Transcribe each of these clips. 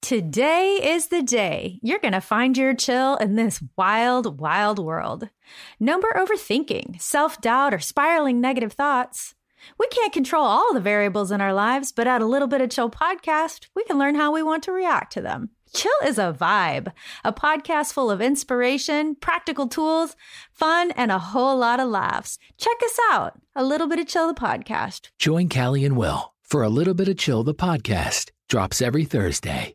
Today is the day you're going to find your chill in this wild, wild world. More overthinking, self doubt, or spiraling negative thoughts. We can't control all the variables in our lives, but at a little bit of chill podcast, we can learn how we want to react to them. Chill is a vibe, a podcast full of inspiration, practical tools, fun, and a whole lot of laughs. Check us out, a little bit of chill the podcast. Join Callie and Will for a little bit of chill the podcast. Drops every Thursday.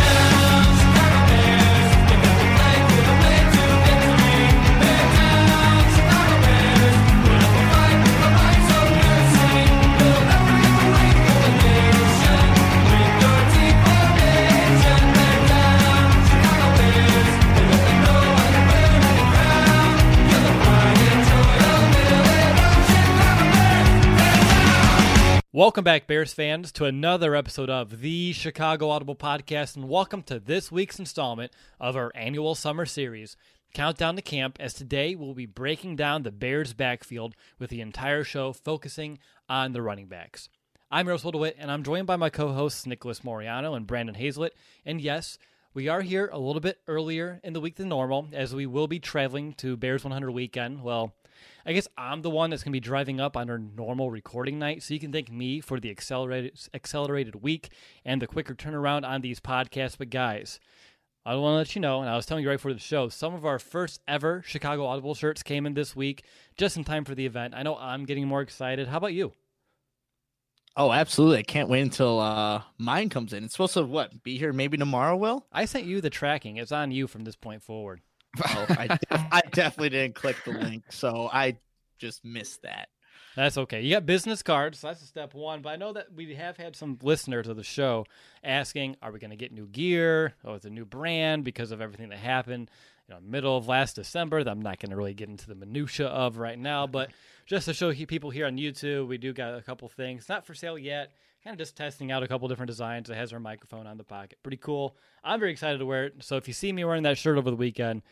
Welcome back, Bears fans, to another episode of the Chicago Audible Podcast, and welcome to this week's installment of our annual summer series, Countdown to Camp, as today we'll be breaking down the Bears' backfield with the entire show focusing on the running backs. I'm Russell DeWitt, and I'm joined by my co hosts Nicholas Moriano and Brandon Hazlett. And yes, we are here a little bit earlier in the week than normal, as we will be traveling to Bears 100 weekend. Well, I guess I'm the one that's going to be driving up on our normal recording night, so you can thank me for the accelerated accelerated week and the quicker turnaround on these podcasts. But guys, I want to let you know, and I was telling you right before the show, some of our first ever Chicago Audible shirts came in this week, just in time for the event. I know I'm getting more excited. How about you? Oh, absolutely! I can't wait until uh, mine comes in. It's supposed to what be here maybe tomorrow. Will I sent you the tracking? It's on you from this point forward. Oh, I, def- I definitely didn't click the link, so I just missed that. That's okay. You got business cards. So that's a step one. But I know that we have had some listeners of the show asking, "Are we going to get new gear? Oh, it's a new brand because of everything that happened, you know, middle of last December." That I'm not going to really get into the minutia of right now, but just to show people here on YouTube, we do got a couple things not for sale yet. Kind of just testing out a couple different designs. It has our microphone on the pocket. Pretty cool. I'm very excited to wear it. So if you see me wearing that shirt over the weekend,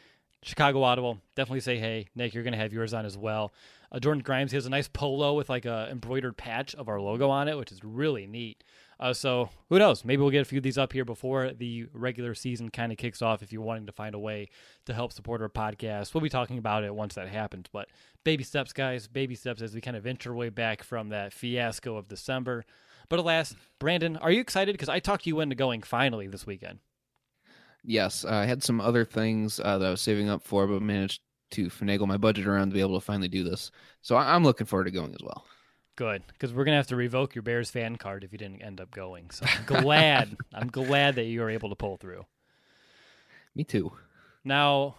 Chicago Audible, definitely say hey. Nick, you're going to have yours on as well. Uh, Jordan Grimes he has a nice polo with like a embroidered patch of our logo on it, which is really neat. Uh, so who knows? Maybe we'll get a few of these up here before the regular season kind of kicks off. If you're wanting to find a way to help support our podcast, we'll be talking about it once that happens. But baby steps, guys, baby steps as we kind of venture way back from that fiasco of December. But alas, Brandon, are you excited? Because I talked you into going finally this weekend. Yes, I had some other things uh, that I was saving up for, but managed to finagle my budget around to be able to finally do this. So I- I'm looking forward to going as well. Good, because we're gonna have to revoke your Bears fan card if you didn't end up going. So I'm glad. I'm glad that you were able to pull through. Me too. Now,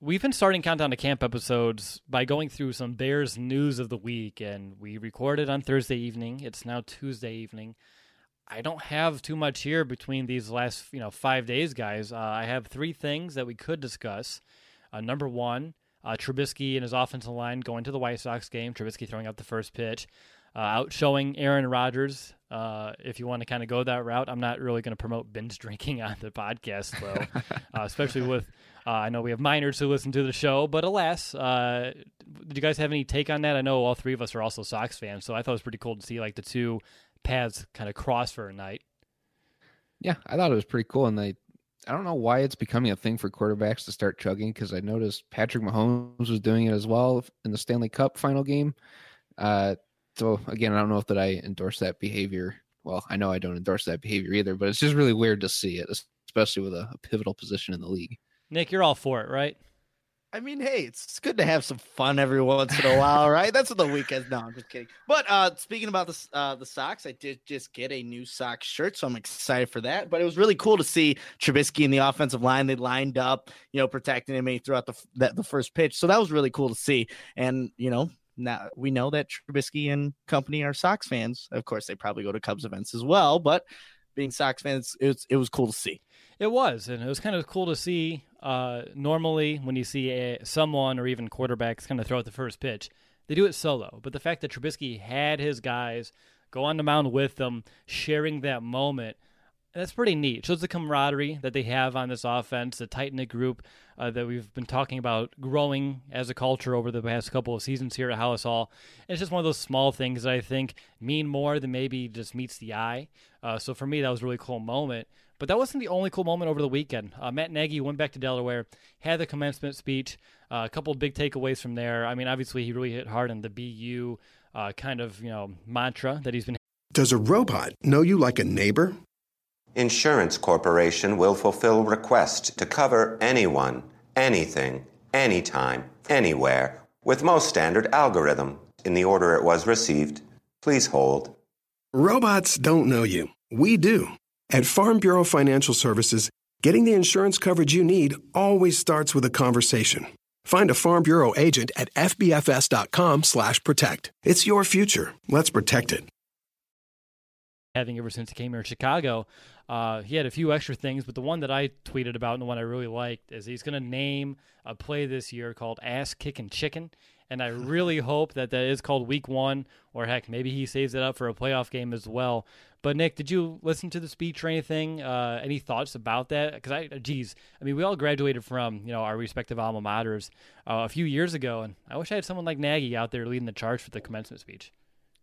we've been starting countdown to camp episodes by going through some Bears news of the week, and we recorded on Thursday evening. It's now Tuesday evening. I don't have too much here between these last you know five days, guys. Uh, I have three things that we could discuss. Uh, number one, uh, Trubisky and his offensive line going to the White Sox game. Trubisky throwing out the first pitch, uh, out showing Aaron Rodgers. Uh, if you want to kind of go that route, I'm not really going to promote binge drinking on the podcast though, uh, especially with. I know we have minors who listen to the show, but alas, did you guys have any take on that? I know all three of us are also Sox fans, so I thought it was pretty cool to see like the two paths kind of cross for a night. Yeah, I thought it was pretty cool, and they. I don't know why it's becoming a thing for quarterbacks to start chugging because I noticed Patrick Mahomes was doing it as well in the Stanley Cup final game. Uh, so again, I don't know if that I endorse that behavior. Well, I know I don't endorse that behavior either, but it's just really weird to see it, especially with a, a pivotal position in the league. Nick, you're all for it, right? I mean, hey, it's good to have some fun every once in a while, right? That's what the weekend. No, I'm just kidding. But uh, speaking about the uh, the Sox, I did just get a new sock shirt, so I'm excited for that. But it was really cool to see Trubisky in the offensive line. They lined up, you know, protecting him throughout the the, the first pitch. So that was really cool to see. And you know, now we know that Trubisky and company are Sox fans. Of course, they probably go to Cubs events as well. But being Sox fans, it was, it was cool to see. It was, and it was kind of cool to see. Uh, normally, when you see a, someone or even quarterbacks kind of throw out the first pitch, They do it solo. But the fact that Trubisky had his guys go on the mound with them, sharing that moment, that's pretty neat. Shows the camaraderie that they have on this offense, the tight knit group uh, that we've been talking about growing as a culture over the past couple of seasons here at Halas Hall. It's just one of those small things that I think mean more than maybe just meets the eye. Uh, so for me, that was a really cool moment. But that wasn't the only cool moment over the weekend. Uh, Matt Nagy went back to Delaware, had the commencement speech, uh, a couple of big takeaways from there. I mean, obviously, he really hit hard on the BU uh, kind of you know mantra that he's been. Does a robot know you like a neighbor? Insurance Corporation will fulfill requests to cover anyone, anything, anytime, anywhere, with most standard algorithm in the order it was received. Please hold. Robots don't know you. We do. At Farm Bureau Financial Services, getting the insurance coverage you need always starts with a conversation. Find a Farm Bureau agent at fbfs.com/protect. It's your future. Let's protect it. Having ever since he came here in Chicago, uh, he had a few extra things, but the one that I tweeted about and the one I really liked is he's going to name a play this year called "Ass Kicking Chicken." And I really hope that that is called Week One, or heck, maybe he saves it up for a playoff game as well. But Nick, did you listen to the speech or anything? Uh, any thoughts about that? Because I, geez, I mean, we all graduated from you know our respective alma maters uh, a few years ago, and I wish I had someone like Nagy out there leading the charge for the commencement speech.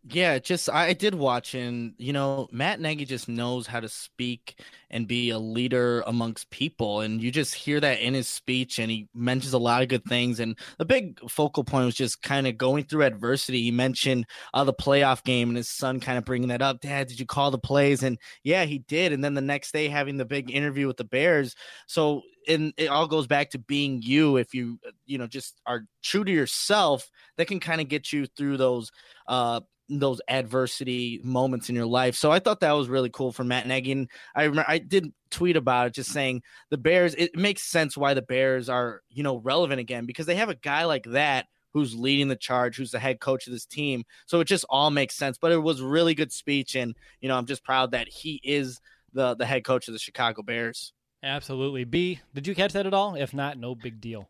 Yeah, just I did watch, and you know, Matt Nagy just knows how to speak and be a leader amongst people, and you just hear that in his speech, and he mentions a lot of good things. And the big focal point was just kind of going through adversity. He mentioned uh, the playoff game, and his son kind of bringing that up. Dad, did you call the plays? And yeah, he did. And then the next day, having the big interview with the Bears. So and it all goes back to being you if you you know just are true to yourself that can kind of get you through those uh those adversity moments in your life. So I thought that was really cool for Matt Nagy. And I remember I did tweet about it, just saying the Bears. It makes sense why the Bears are you know relevant again because they have a guy like that who's leading the charge, who's the head coach of this team. So it just all makes sense. But it was really good speech, and you know I'm just proud that he is the the head coach of the Chicago Bears. Absolutely. B, did you catch that at all? If not, no big deal.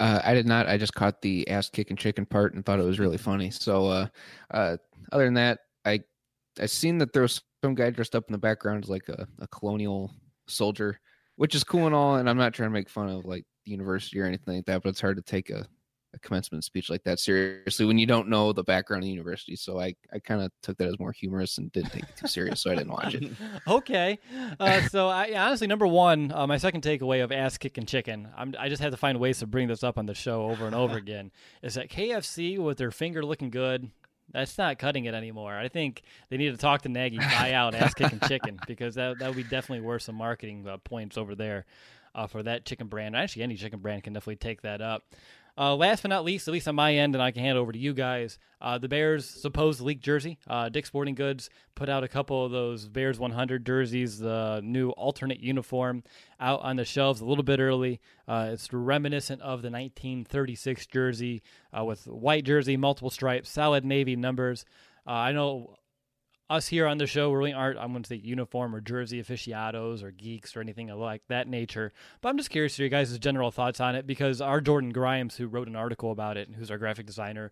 Uh, I did not. I just caught the ass kicking chicken part and thought it was really funny. So, uh, uh, other than that, I I seen that there was some guy dressed up in the background as like a, a colonial soldier, which is cool and all. And I'm not trying to make fun of like the university or anything like that, but it's hard to take a a commencement speech like that seriously when you don't know the background of the university. So I, I kind of took that as more humorous and didn't take it too serious, so I didn't watch it. okay, uh, so I honestly number one, uh, my second takeaway of ass kicking chicken. I'm, I just had to find ways to bring this up on the show over and over again. Is that KFC with their finger looking good? That's not cutting it anymore. I think they need to talk to Nagy, buy out ass kicking chicken because that that would be definitely worth some marketing uh, points over there. Uh, for that chicken brand. Actually, any chicken brand can definitely take that up. Uh, last but not least, at least on my end, and I can hand over to you guys, uh, the Bears' supposed leak jersey. Uh, Dick's Sporting Goods put out a couple of those Bears 100 jerseys, the new alternate uniform, out on the shelves a little bit early. Uh, it's reminiscent of the 1936 jersey uh, with white jersey, multiple stripes, solid navy numbers. Uh, I know us here on the show really aren't I'm going to say uniform or jersey aficionados or geeks or anything like that nature. But I'm just curious to your guys' general thoughts on it because our Jordan Grimes, who wrote an article about it, and who's our graphic designer,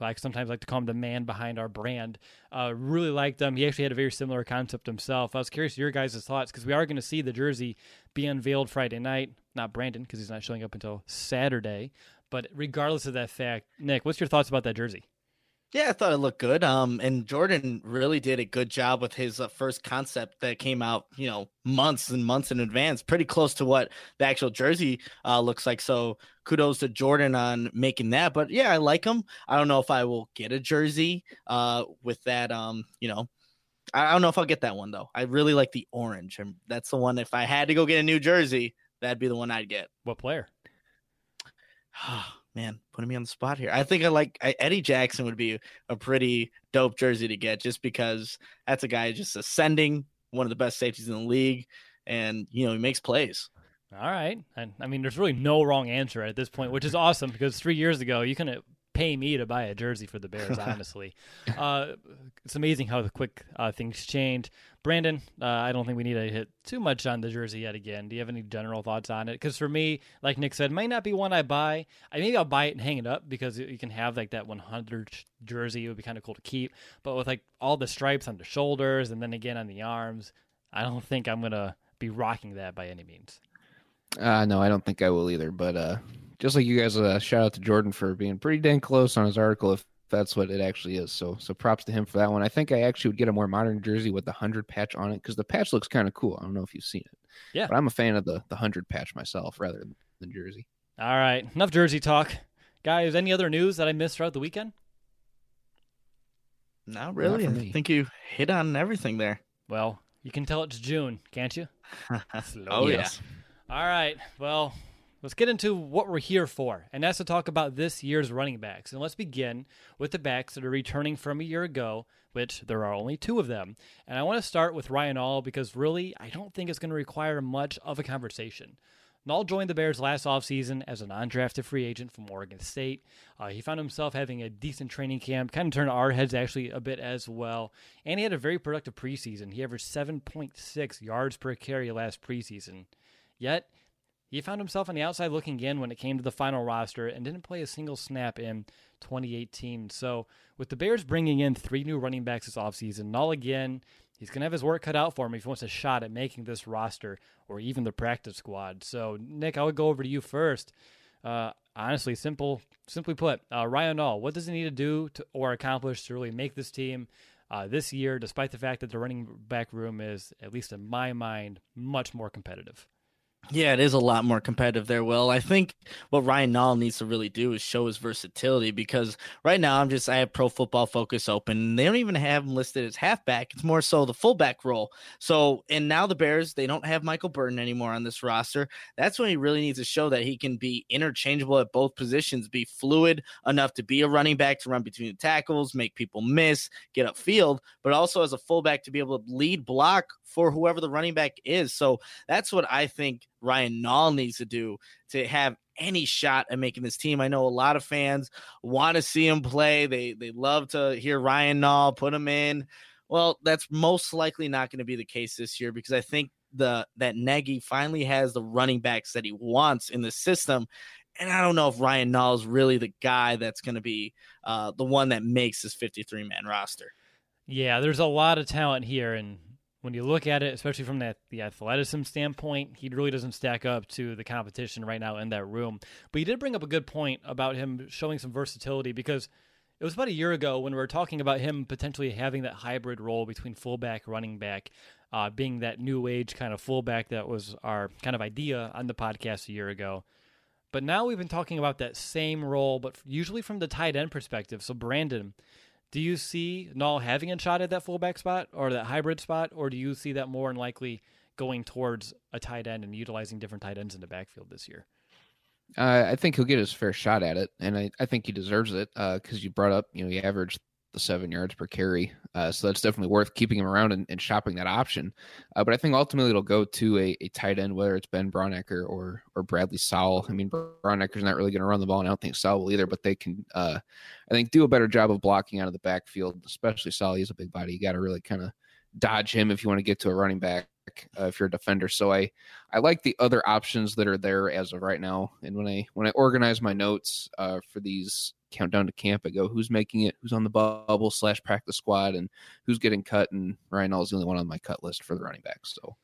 like sometimes like to call him the man behind our brand, uh, really liked them. He actually had a very similar concept himself. I was curious your guys' thoughts because we are going to see the jersey be unveiled Friday night. Not Brandon because he's not showing up until Saturday. But regardless of that fact, Nick, what's your thoughts about that jersey? Yeah, I thought it looked good. Um, and Jordan really did a good job with his uh, first concept that came out, you know, months and months in advance, pretty close to what the actual jersey uh, looks like. So kudos to Jordan on making that. But yeah, I like him. I don't know if I will get a jersey uh, with that. Um, you know, I don't know if I'll get that one though. I really like the orange, and that's the one. If I had to go get a new jersey, that'd be the one I'd get. What player? man, putting me on the spot here. I think I like I, Eddie Jackson would be a pretty dope jersey to get just because that's a guy just ascending, one of the best safeties in the league, and you know he makes plays. All right, and I mean, there's really no wrong answer at this point, which is awesome because three years ago you couldn't pay me to buy a jersey for the Bears. Honestly, uh, it's amazing how the quick uh, things change. Brandon, uh, I don't think we need to hit too much on the jersey yet again. Do you have any general thoughts on it? Because for me, like Nick said, might not be one I buy. I maybe I'll buy it and hang it up because you can have like that 100 jersey. It would be kind of cool to keep. But with like all the stripes on the shoulders and then again on the arms, I don't think I'm gonna be rocking that by any means. Uh, no, I don't think I will either. But uh, just like you guys, uh, shout out to Jordan for being pretty dang close on his article. If that's what it actually is. So so props to him for that one. I think I actually would get a more modern jersey with the hundred patch on it because the patch looks kind of cool. I don't know if you've seen it. Yeah. But I'm a fan of the the hundred patch myself rather than the jersey. All right. Enough jersey talk. Guys, any other news that I missed throughout the weekend? Not really. for I think you hit on everything there. Well, you can tell it's June, can't you? oh Yes. All right. Well, let's get into what we're here for, and that's to talk about this year's running backs. And let's begin with the backs that are returning from a year ago, which there are only two of them. And I want to start with Ryan Nall because really, I don't think it's going to require much of a conversation. Nall joined the Bears last offseason as an undrafted free agent from Oregon State. Uh, he found himself having a decent training camp, kind of turned our heads actually a bit as well. And he had a very productive preseason. He averaged 7.6 yards per carry last preseason. Yet, he found himself on the outside looking in when it came to the final roster and didn't play a single snap in 2018. So, with the Bears bringing in three new running backs this offseason, Nall again, he's going to have his work cut out for him if he wants a shot at making this roster or even the practice squad. So, Nick, I would go over to you first. Uh, honestly, simple, simply put, uh, Ryan Nall, what does he need to do to, or accomplish to really make this team uh, this year, despite the fact that the running back room is, at least in my mind, much more competitive? Yeah, it is a lot more competitive there, Will. I think what Ryan Nall needs to really do is show his versatility because right now I'm just I have pro football focus open. They don't even have him listed as halfback. It's more so the fullback role. So and now the Bears, they don't have Michael Burton anymore on this roster. That's when he really needs to show that he can be interchangeable at both positions, be fluid enough to be a running back to run between the tackles, make people miss, get upfield, but also as a fullback to be able to lead block for whoever the running back is. So that's what I think Ryan Nall needs to do to have any shot at making this team. I know a lot of fans want to see him play. They they love to hear Ryan Nall put him in. Well, that's most likely not going to be the case this year because I think the that Nagy finally has the running backs that he wants in the system. And I don't know if Ryan Nall is really the guy that's going to be uh, the one that makes this 53 man roster. Yeah, there's a lot of talent here, and when you look at it, especially from that the athleticism standpoint, he really doesn't stack up to the competition right now in that room. But you did bring up a good point about him showing some versatility because it was about a year ago when we were talking about him potentially having that hybrid role between fullback, running back, uh, being that new age kind of fullback that was our kind of idea on the podcast a year ago. But now we've been talking about that same role, but usually from the tight end perspective. So Brandon, do you see Nall having a shot at that fullback spot or that hybrid spot, or do you see that more than likely going towards a tight end and utilizing different tight ends in the backfield this year? Uh, I think he'll get his fair shot at it, and I, I think he deserves it because you brought up, you know, he averaged the seven yards per carry, uh, so that's definitely worth keeping him around and, and shopping that option. Uh, but I think ultimately it'll go to a, a tight end, whether it's Ben Braunecker or or Bradley Sowell. I mean, Braunecker's not really going to run the ball, and I don't think Sowell will either. But they can, uh, I think, do a better job of blocking out of the backfield, especially Sowell. He's a big body; you got to really kind of dodge him if you want to get to a running back uh, if you're a defender. So I I like the other options that are there as of right now. And when I when I organize my notes uh, for these countdown to camp, I go who's making it, who's on the bubble slash practice squad, and who's getting cut. And Ryan Nall is the only one on my cut list for the running backs. So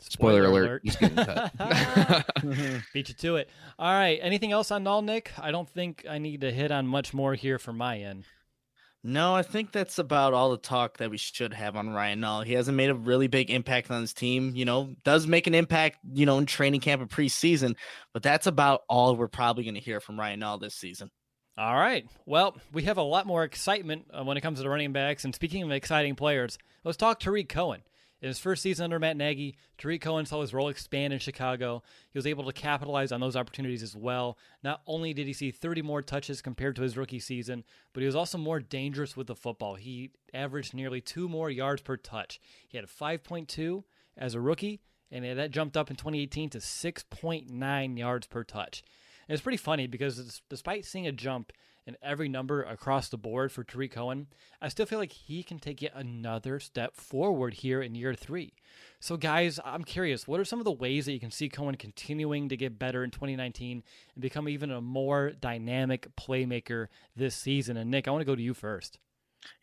spoiler, alert, he's getting cut. Beat you to it. All right. Anything else on Nall, Nick? I don't think I need to hit on much more here from my end. No, I think that's about all the talk that we should have on Ryan Nall. He hasn't made a really big impact on his team. You know, does make an impact, you know, in training camp and preseason, but that's about all we're probably going to hear from Ryan Nall this season. All right. Well, we have a lot more excitement uh, when it comes to the running backs. And speaking of exciting players, let's talk Tarik Cohen. In his first season under Matt Nagy, Tarik Cohen saw his role expand in Chicago. He was able to capitalize on those opportunities as well. Not only did he see 30 more touches compared to his rookie season, but he was also more dangerous with the football. He averaged nearly two more yards per touch. He had a 5.2 as a rookie, and that jumped up in 2018 to 6.9 yards per touch. And it's pretty funny because despite seeing a jump in every number across the board for Tarik Cohen, I still feel like he can take yet another step forward here in year three. So, guys, I'm curious, what are some of the ways that you can see Cohen continuing to get better in 2019 and become even a more dynamic playmaker this season? And Nick, I want to go to you first.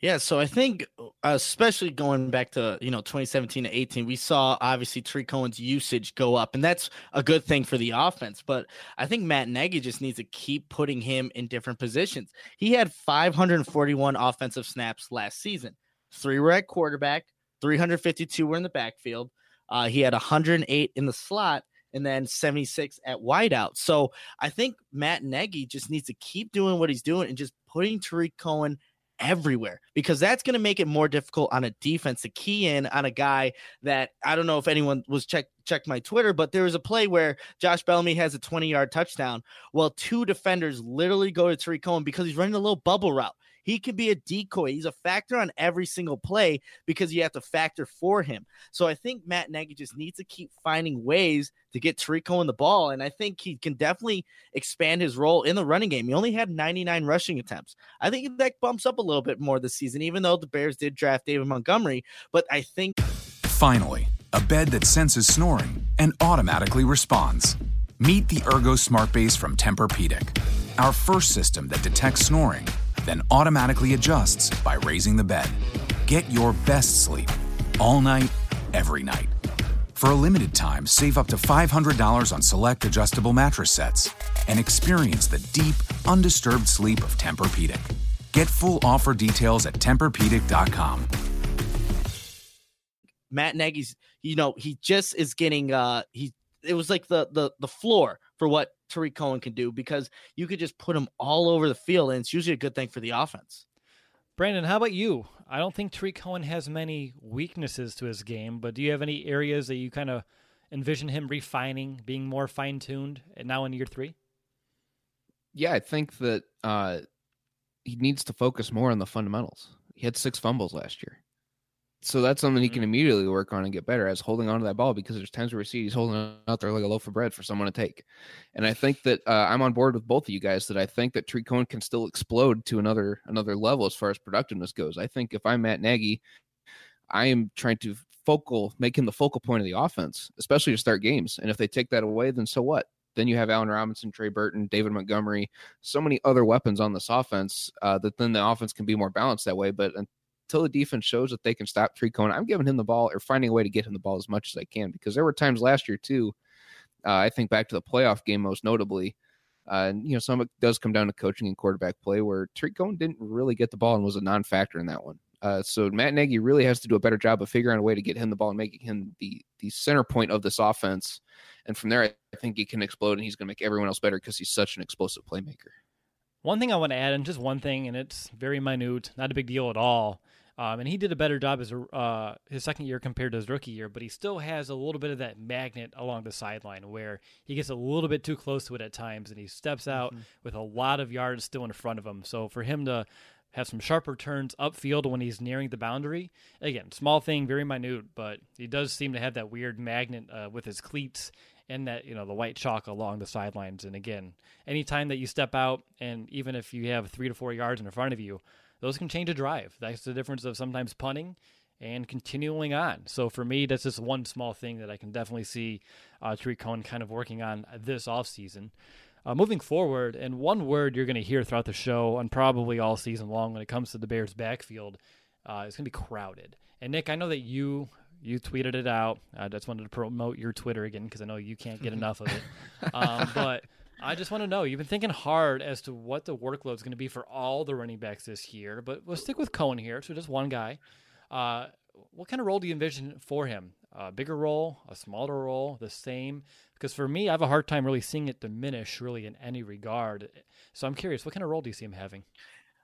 Yeah, so I think, especially going back to you know 2017 to 18, we saw obviously Tarik Cohen's usage go up, and that's a good thing for the offense. But I think Matt Nagy just needs to keep putting him in different positions. He had 541 offensive snaps last season. Three were at quarterback, 352 were in the backfield. Uh, he had 108 in the slot, and then 76 at wideout. So I think Matt Nagy just needs to keep doing what he's doing and just putting Tarik Cohen everywhere because that's going to make it more difficult on a defense to key in on a guy that I don't know if anyone was check checked my Twitter, but there was a play where Josh Bellamy has a 20 yard touchdown. Well, two defenders literally go to Tarik Cohen because he's running a little bubble route. He can be a decoy. He's a factor on every single play because you have to factor for him. So I think Matt Nagy just needs to keep finding ways to get Tarik Cohen the ball. And I think he can definitely expand his role in the running game. He only had 99 rushing attempts. I think that bumps up a little bit more this season, even though the Bears did draft David Montgomery. But I think. Finally, a bed that senses snoring and automatically responds. Meet the Ergo Smart Base from Tempur-Pedic, our first system that detects snoring then automatically adjusts by raising the bed. Get your best sleep all night, every night. For a limited time, save up to $500 on select adjustable mattress sets and experience the deep, undisturbed sleep of Tempur-Pedic. Get full offer details at TempurPedic.com. Matt Nagy's, you know, he just is getting uh he it was like the the the floor for what Tarik Cohen can do because you could just put him all over the field, and it's usually a good thing for the offense. Brandon, how about you? I don't think Tarik Cohen has many weaknesses to his game, but do you have any areas that you kind of envision him refining, being more fine tuned now in year three? Yeah, I think that uh, he needs to focus more on the fundamentals. He had six fumbles last year so that's something he can mm-hmm. immediately work on and get better as holding on to that ball because there's times where we see he's holding out there like a loaf of bread for someone to take. And I think that uh, I'm on board with both of you guys that I think that Tarik Cohen can still explode to another another level as far as productiveness goes. I think if I'm Matt Nagy, I am trying to focal make him the focal point of the offense, especially to start games. And if they take that away, then so what? Then you have Allen Robinson, Trey Burton, David Montgomery, so many other weapons on this offense uh, that then the offense can be more balanced that way. But until the defense shows that they can stop Tarik Cohen, I'm giving him the ball or finding a way to get him the ball as much as I can because there were times last year too. Uh, I think back to the playoff game most notably. Uh, you know, some of it does come down to coaching and quarterback play where Tarik Cohen didn't really get the ball and was a non-factor in that one. Uh, so Matt Nagy really has to do a better job of figuring out a way to get him the ball and making him the the center point of this offense. And from there, I think he can explode and he's going to make everyone else better because he's such an explosive playmaker. One thing I want to add, and just one thing, and it's very minute, not a big deal at all, um, and he did a better job as uh, his second year compared to his rookie year, but he still has a little bit of that magnet along the sideline where he gets a little bit too close to it at times, and he steps out mm-hmm. with a lot of yards still in front of him. So for him to have some sharper turns upfield when he's nearing the boundary, again, small thing, very minute, but he does seem to have that weird magnet uh, with his cleats and that you know the white chalk along the sidelines. And again, anytime that you step out, and even if you have three to four yards in front of you those can change a drive. That's the difference of sometimes punting and continuing on. So for me, that's just one small thing that I can definitely see uh, Tarik Cohen kind of working on this offseason. Uh, moving forward, and one word you're going to hear throughout the show and probably all season long when it comes to the Bears' backfield uh, is going to be crowded. And Nick, I know that you you tweeted it out. I just wanted to promote your Twitter again because I know you can't get enough of it. Um, but I just want to know. You've been thinking hard as to what the workload is going to be for all the running backs this year, but we'll stick with Cohen here. So just one guy. Uh, what kind of role do you envision for him? A bigger role, a smaller role, the same? Because for me, I have a hard time really seeing it diminish really in any regard. So I'm curious, what kind of role do you see him having?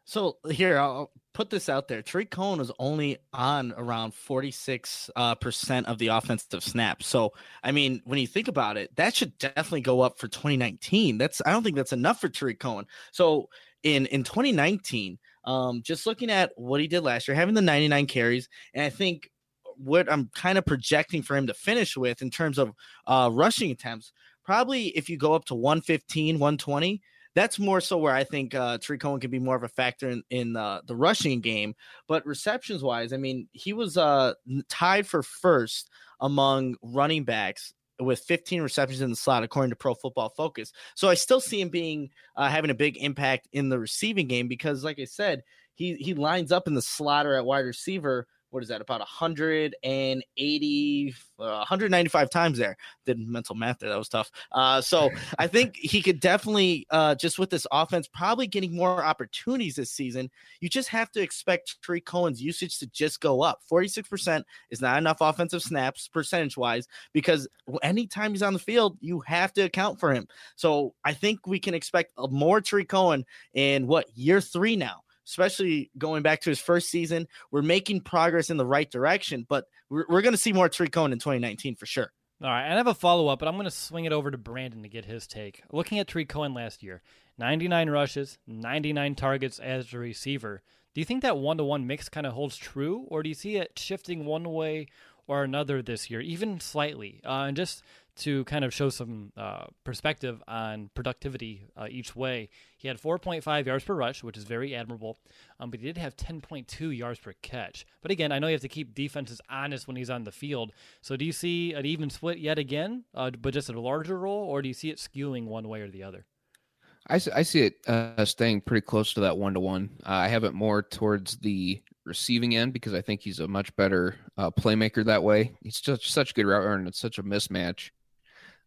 So here, I'll put this out there. Tarik Cohen was only on around 46 uh, percent of the offensive snaps. So, I mean, when you think about it, that should definitely go up for 2019. That's I don't think that's enough for Tarik Cohen. So, in in 2019, um, just looking at what he did last year, having the 99 carries, and I think what I'm kind of projecting for him to finish with in terms of uh, rushing attempts, probably if you go up to 115, 120 that's more so where I think uh, Tarik Cohen can be more of a factor in, in uh, the rushing game. But receptions wise, I mean, he was uh, tied for first among running backs with 15 receptions in the slot, according to Pro Football Focus. So I still see him being uh, having a big impact in the receiving game because, like I said, he he lines up in the slot or at wide receiver what is that about 180 uh, 195 times there. Did mental math there that was tough. Uh, so i think he could definitely uh, just with this offense probably getting more opportunities this season. You just have to expect Trey Cohen's usage to just go up. 46% is not enough offensive snaps percentage wise because anytime he's on the field you have to account for him. So i think we can expect more Trey Cohen in what year three now especially going back to his first season. We're making progress in the right direction, but we're, we're going to see more Tarik Cohen in 2019 for sure. All right, I have a follow up, but I'm going to swing it over to Brandon to get his take. Looking at Tarik Cohen last year, 99 rushes, 99 targets as a receiver. Do you think that one to one mix kind of holds true, or do you see it shifting one way or another this year, even slightly? Uh, and just to kind of show some uh, perspective on productivity uh, each way. He had 4.5 yards per rush, which is very admirable, um, but he did have 10.2 yards per catch. But again, I know you have to keep defenses honest when he's on the field. So do you see an even split yet again, uh, but just a larger role, or do you see it skewing one way or the other? I, I see it uh, staying pretty close to that one to one. I have it more towards the receiving end because I think he's a much better uh, playmaker that way. He's just such a good route runner it's such a mismatch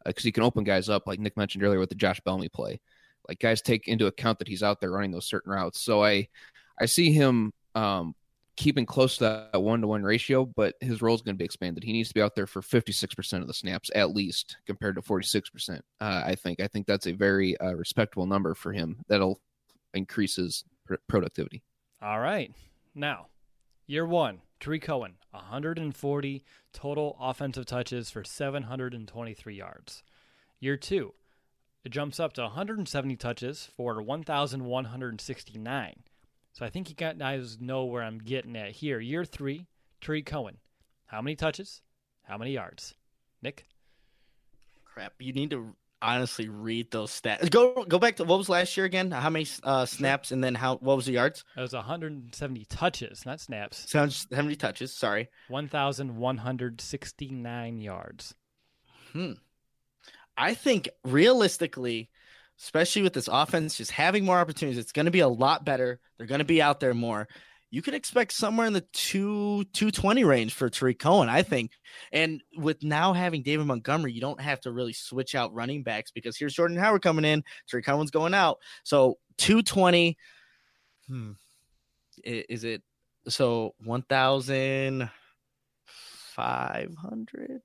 because uh, he can open guys up, like Nick mentioned earlier with the Josh Bellamy play. Like guys take into account that he's out there running those certain routes. So I, I see him um, keeping close to that one to one ratio, but his role is going to be expanded. He needs to be out there for 56% of the snaps at least compared to 46%. Uh, I think, I think that's a very uh, respectable number for him. That'll increase his pr- productivity. All right. Now, year one, Tarik Cohen, 140 total offensive touches for 723 yards. Year two, it jumps up to 170 touches for 1,169. So I think you guys know where I'm getting at here. Year three, Tarik Cohen. How many touches? How many yards? Nick? Crap. You need to honestly read those stats. Go go back to what was last year again? How many uh, snaps and then how what was the yards? It was 170 touches, not snaps. Sounds how many touches? Sorry. 1169 yards. Hmm. I think realistically, especially with this offense just having more opportunities, it's going to be a lot better. They're going to be out there more you could expect somewhere in the two 220 range for Tarik Cohen, I think. And with now having David Montgomery, you don't have to really switch out running backs because here's Jordan Howard coming in, Tarik Cohen's going out. So 220. Hmm. Is it so 1,500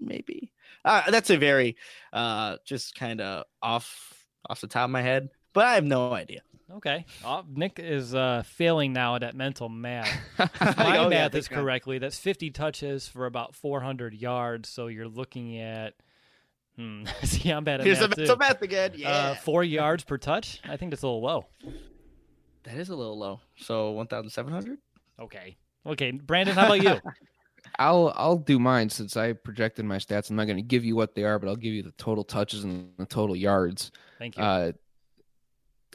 maybe? Uh, that's a very uh just kind of off off the top of my head, but I have no idea. Okay. Oh, Nick is uh, failing now at that mental math. my oh, math yeah, is correctly. That's 50 touches for about 400 yards. So you're looking at. Hmm. See, I'm bad at Here's math. Here's the mental math again. Uh, yeah. Uh, four yards per touch. I think that's a little low. That is a little low. So 1,700. Okay. Okay, Brandon, how about you? I'll I'll do mine since I projected my stats. I'm not going to give you what they are, but I'll give you the total touches and the total yards. Thank you. Uh,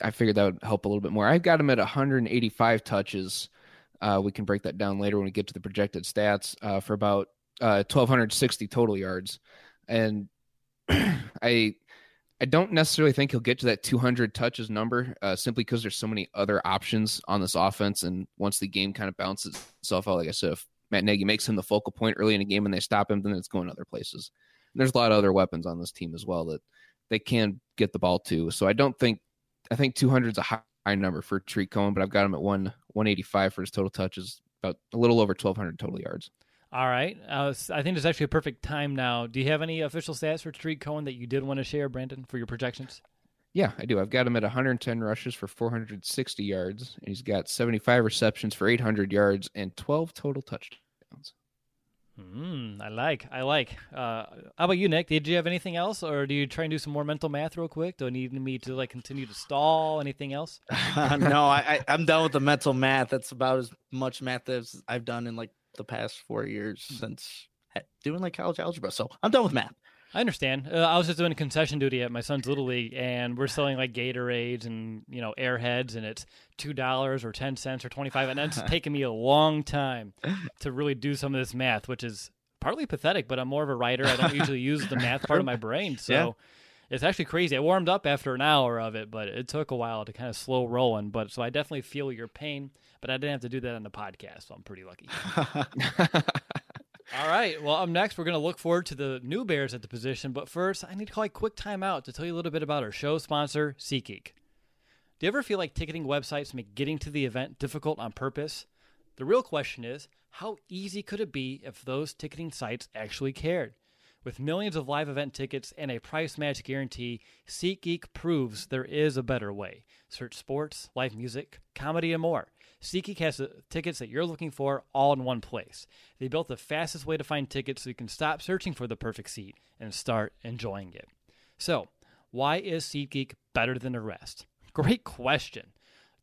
I figured that would help a little bit more. I've got him at 185 touches. Uh, we can break that down later when we get to the projected stats uh, for about uh, 1,260 total yards, and I I don't necessarily think he'll get to that 200 touches number uh, simply because there's so many other options on this offense, and once the game kind of bounces itself out, like I said, if Matt Nagy makes him the focal point early in a game and they stop him, then it's going other places. And there's a lot of other weapons on this team as well that they can get the ball to. So I don't think I think 200 is a high, high number for Tarik Cohen, but I've got him at one 185 for his total touches, about a little over 1,200 total yards. All right. Uh, I think it's actually a perfect time now. Do you have any official stats for Tarik Cohen that you did want to share, Brandon, for your projections? Yeah, I do. I've got him at 110 rushes for 460 yards, and he's got 75 receptions for 800 yards and 12 total touchdowns. Mm, I like. I like. Uh, how about you, Nick? Did you have anything else, or do you try and do some more mental math real quick? Do I need me to like continue to stall? Anything else? no, I, I am done with the mental math. That's about as much math as I've done in like the past four years since doing like college algebra. So I'm done with math. I understand. Uh, I was just doing concession duty at my son's little league, and we're selling like Gatorades and you know Airheads, and it's two dollars or ten cents or twenty five, and it's taken me a long time to really do some of this math, which is partly pathetic. But I'm more of a writer. I don't usually use the math part of my brain, so. Yeah. It's actually crazy. I warmed up after an hour of it, but it took a while to kind of slow rolling. But so I definitely feel your pain, but I didn't have to do that on the podcast, so I'm pretty lucky. All right. Well, up next, we're going to look forward to the new Bears at the position. But first, I need to call a quick timeout to tell you a little bit about our show sponsor, SeatGeek. Do you ever feel like ticketing websites make getting to the event difficult on purpose? The real question is how easy could it be if those ticketing sites actually cared? With millions of live event tickets and a price match guarantee, SeatGeek proves there is a better way. Search sports, live music, comedy, and more. SeatGeek has the tickets that you're looking for all in one place. They built the fastest way to find tickets so you can stop searching for the perfect seat and start enjoying it. So, why is SeatGeek better than the rest? Great question.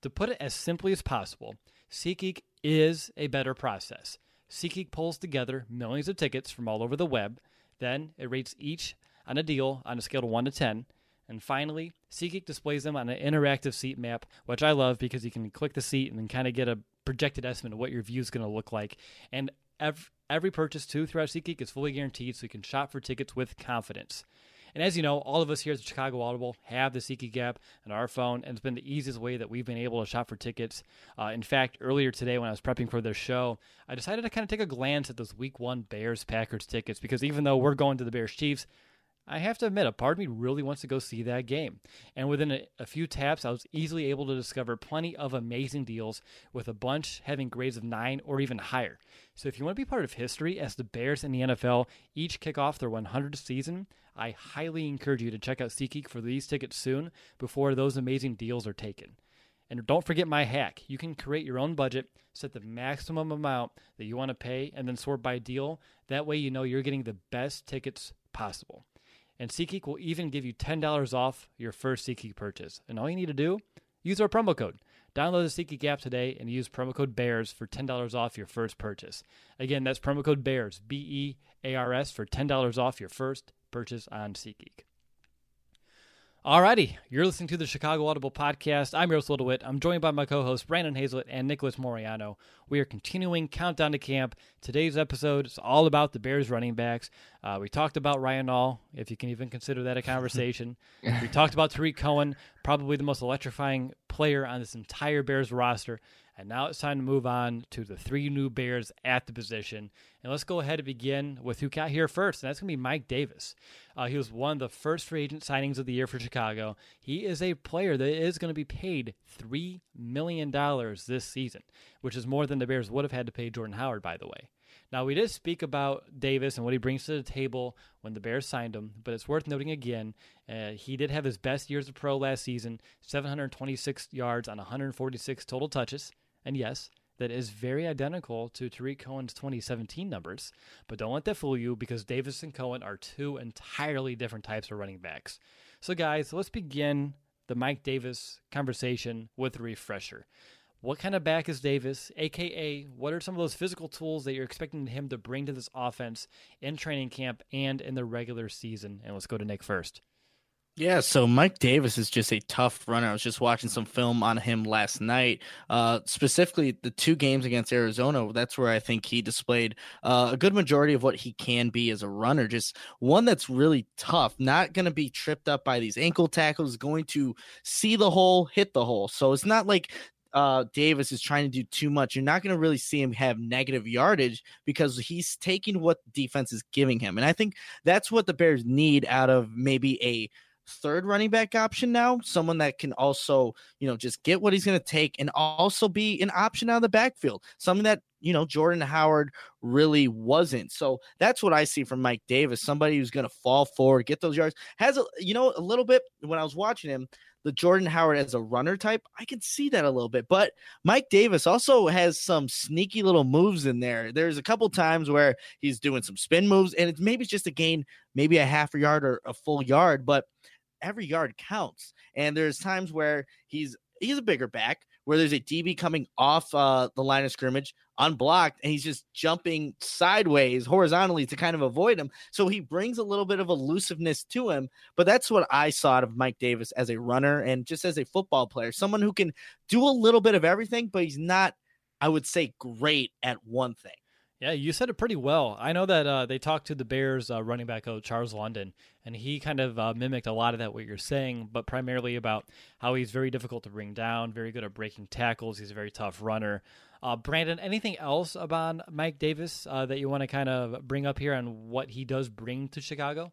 To put it as simply as possible, SeatGeek is a better process. SeatGeek pulls together millions of tickets from all over the web, then it rates each on a deal on a scale of 1 to 10. And finally, SeatGeek displays them on an interactive seat map, which I love because you can click the seat and then kind of get a projected estimate of what your view is going to look like. And every, every purchase, too, throughout SeatGeek is fully guaranteed, so you can shop for tickets with confidence. And as you know, all of us here at the Chicago Audible have the SeatGeek app on our phone, and it's been the easiest way that we've been able to shop for tickets. Uh, in fact, earlier today when I was prepping for this show, I decided to kind of take a glance at those Week One Bears Packers tickets because even though we're going to the Bears Chiefs, I have to admit, a part of me really wants to go see that game. And within a, a, few taps, I was easily able to discover plenty of amazing deals, with a bunch having grades of 9 or even higher. So if you want to be part of history as the Bears and the NFL each kick off their 100th season, I highly encourage you to check out SeatGeek for these tickets soon before those amazing deals are taken. And don't forget my hack. You can create your own budget, set the maximum amount that you want to pay, and then sort by deal. That way, you know you're getting the best tickets possible. And SeatGeek will even give you $10 off your first SeatGeek purchase. And all you need to do, use our promo code. Download the SeatGeek app today and use promo code BEARS for $10 off your first purchase. Again, that's promo code BEARS, B E A R S, for $10 off your first purchase on SeatGeek. Alrighty, you're listening to the Chicago Audible Podcast. I'm Russell DeWitt. I'm joined by my co-hosts Brandon Hazlett and Nicholas Moriano. We are continuing Countdown to Camp. Today's episode is all about the Bears running backs. Uh, we talked about Ryan Nall, if you can even consider that a conversation. we talked about Tarik Cohen, probably the most electrifying player on this entire Bears roster. And now it's time to move on to the three new Bears at the position. And let's go ahead and begin with who got here first, and that's going to be Mike Davis. Uh, he was one of the first free agent signings of the year for Chicago. He is a player that is going to be paid $3 million this season, which is more than the Bears would have had to pay Jordan Howard, by the way. Now, we did speak about Davis and what he brings to the table when the Bears signed him, but it's worth noting again, uh, he did have his best years of pro last season 726 yards on 146 total touches. And yes, that is very identical to Tarik Cohen's 2017 numbers. But don't let that fool you because Davis and Cohen are two entirely different types of running backs. So, guys, let's begin the Mike Davis conversation with a refresher. What kind of back is Davis? AKA, what are some of those physical tools that you're expecting him to bring to this offense in training camp and in the regular season? And let's go to Nick first. Yeah, so Mike Davis is just a tough runner. I was just watching some film on him last night, uh, specifically the two games against Arizona. That's where I think he displayed uh, a good majority of what he can be as a runner. Just one that's really tough, not going to be tripped up by these ankle tackles, going to see the hole, hit the hole. So it's not like uh, Davis is trying to do too much, you're not going to really see him have negative yardage because he's taking what defense is giving him. And I think that's what the Bears need out of maybe a third running back option now, someone that can also, you know, just get what he's going to take and also be an option out of the backfield, something that, you know, Jordan Howard really wasn't. So that's what I see from Mike Davis, somebody who's going to fall forward, get those yards, has a, you know, a little bit when I was watching him, the Jordan Howard as a runner type, I can see that a little bit. But Mike Davis also has some sneaky little moves in there. There's a couple times where he's doing some spin moves, and it's maybe just a gain, maybe a half a yard or a full yard, but every yard counts. And there's times where he's he's a bigger back, where there's a DB coming off uh, the line of scrimmage unblocked and he's just jumping sideways horizontally to kind of avoid him. So he brings a little bit of elusiveness to him. But that's what I saw out of Mike Davis as a runner and just as a football player, someone who can do a little bit of everything, but he's not, I would say, great at one thing. Yeah, you said it pretty well. I know that uh, they talked to the Bears uh, running back coach Charles London, and he kind of uh, mimicked a lot of that what you're saying, but primarily about how he's very difficult to bring down, very good at breaking tackles. He's a very tough runner. Uh, Brandon, anything else about Mike Davis uh, that you want to kind of bring up here on what he does bring to Chicago?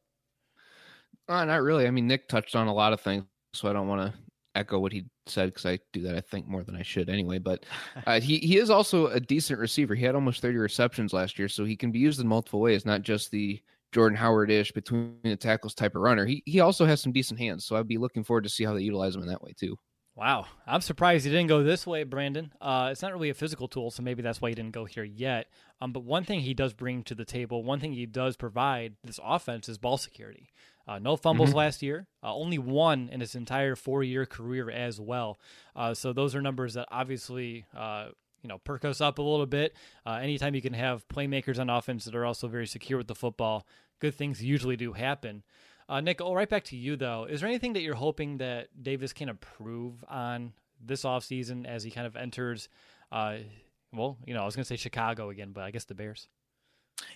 Uh, not really. I mean, Nick touched on a lot of things, so I don't want to echo what he said because I do that I think more than I should anyway. But uh, he he is also a decent receiver. He had almost 30 receptions last year, so he can be used in multiple ways, not just the Jordan Howard ish between the tackles type of runner. He he also has some decent hands, so I'd be looking forward to see how they utilize him in that way too. Wow, I'm surprised he didn't go this way, Brandon. Uh, it's not really a physical tool, so maybe that's why he didn't go here yet. Um, but one thing he does bring to the table, one thing he does provide this offense is ball security. Uh, no fumbles mm-hmm. last year, uh, only one in his entire four-year career as well. Uh, so those are numbers that obviously uh, you know perk us up a little bit. Uh, anytime you can have playmakers on offense that are also very secure with the football, good things usually do happen. Uh, Nick, oh, right back to you though. Is there anything that you're hoping that Davis can improve on this offseason as he kind of enters? well, you know, I was going to say Chicago again, but I guess the Bears.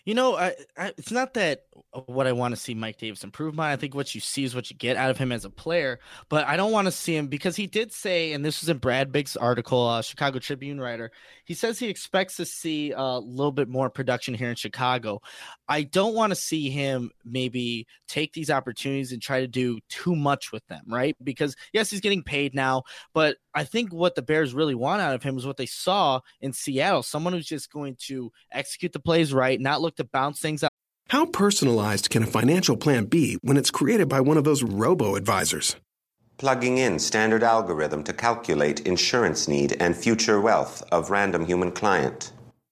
You know, I, I, it's not that what I want to see Mike Davis improve on. I think what you see is what you get out of him as a player. But I don't want to see him because he did say, and this was in Brad Biggs' article, uh, Chicago Tribune writer. He says he expects to see a little bit more production here in Chicago. I don't want to see him maybe take these opportunities and try to do too much with them, right? Because yes, he's getting paid now, but I think what the Bears really want out of him is what they saw in Seattle someone who's just going to execute the plays right, not look to bounce things out. How personalized can a financial plan be when it's created by one of those robo advisors? Plugging in standard algorithm to calculate insurance need and future wealth of random human client.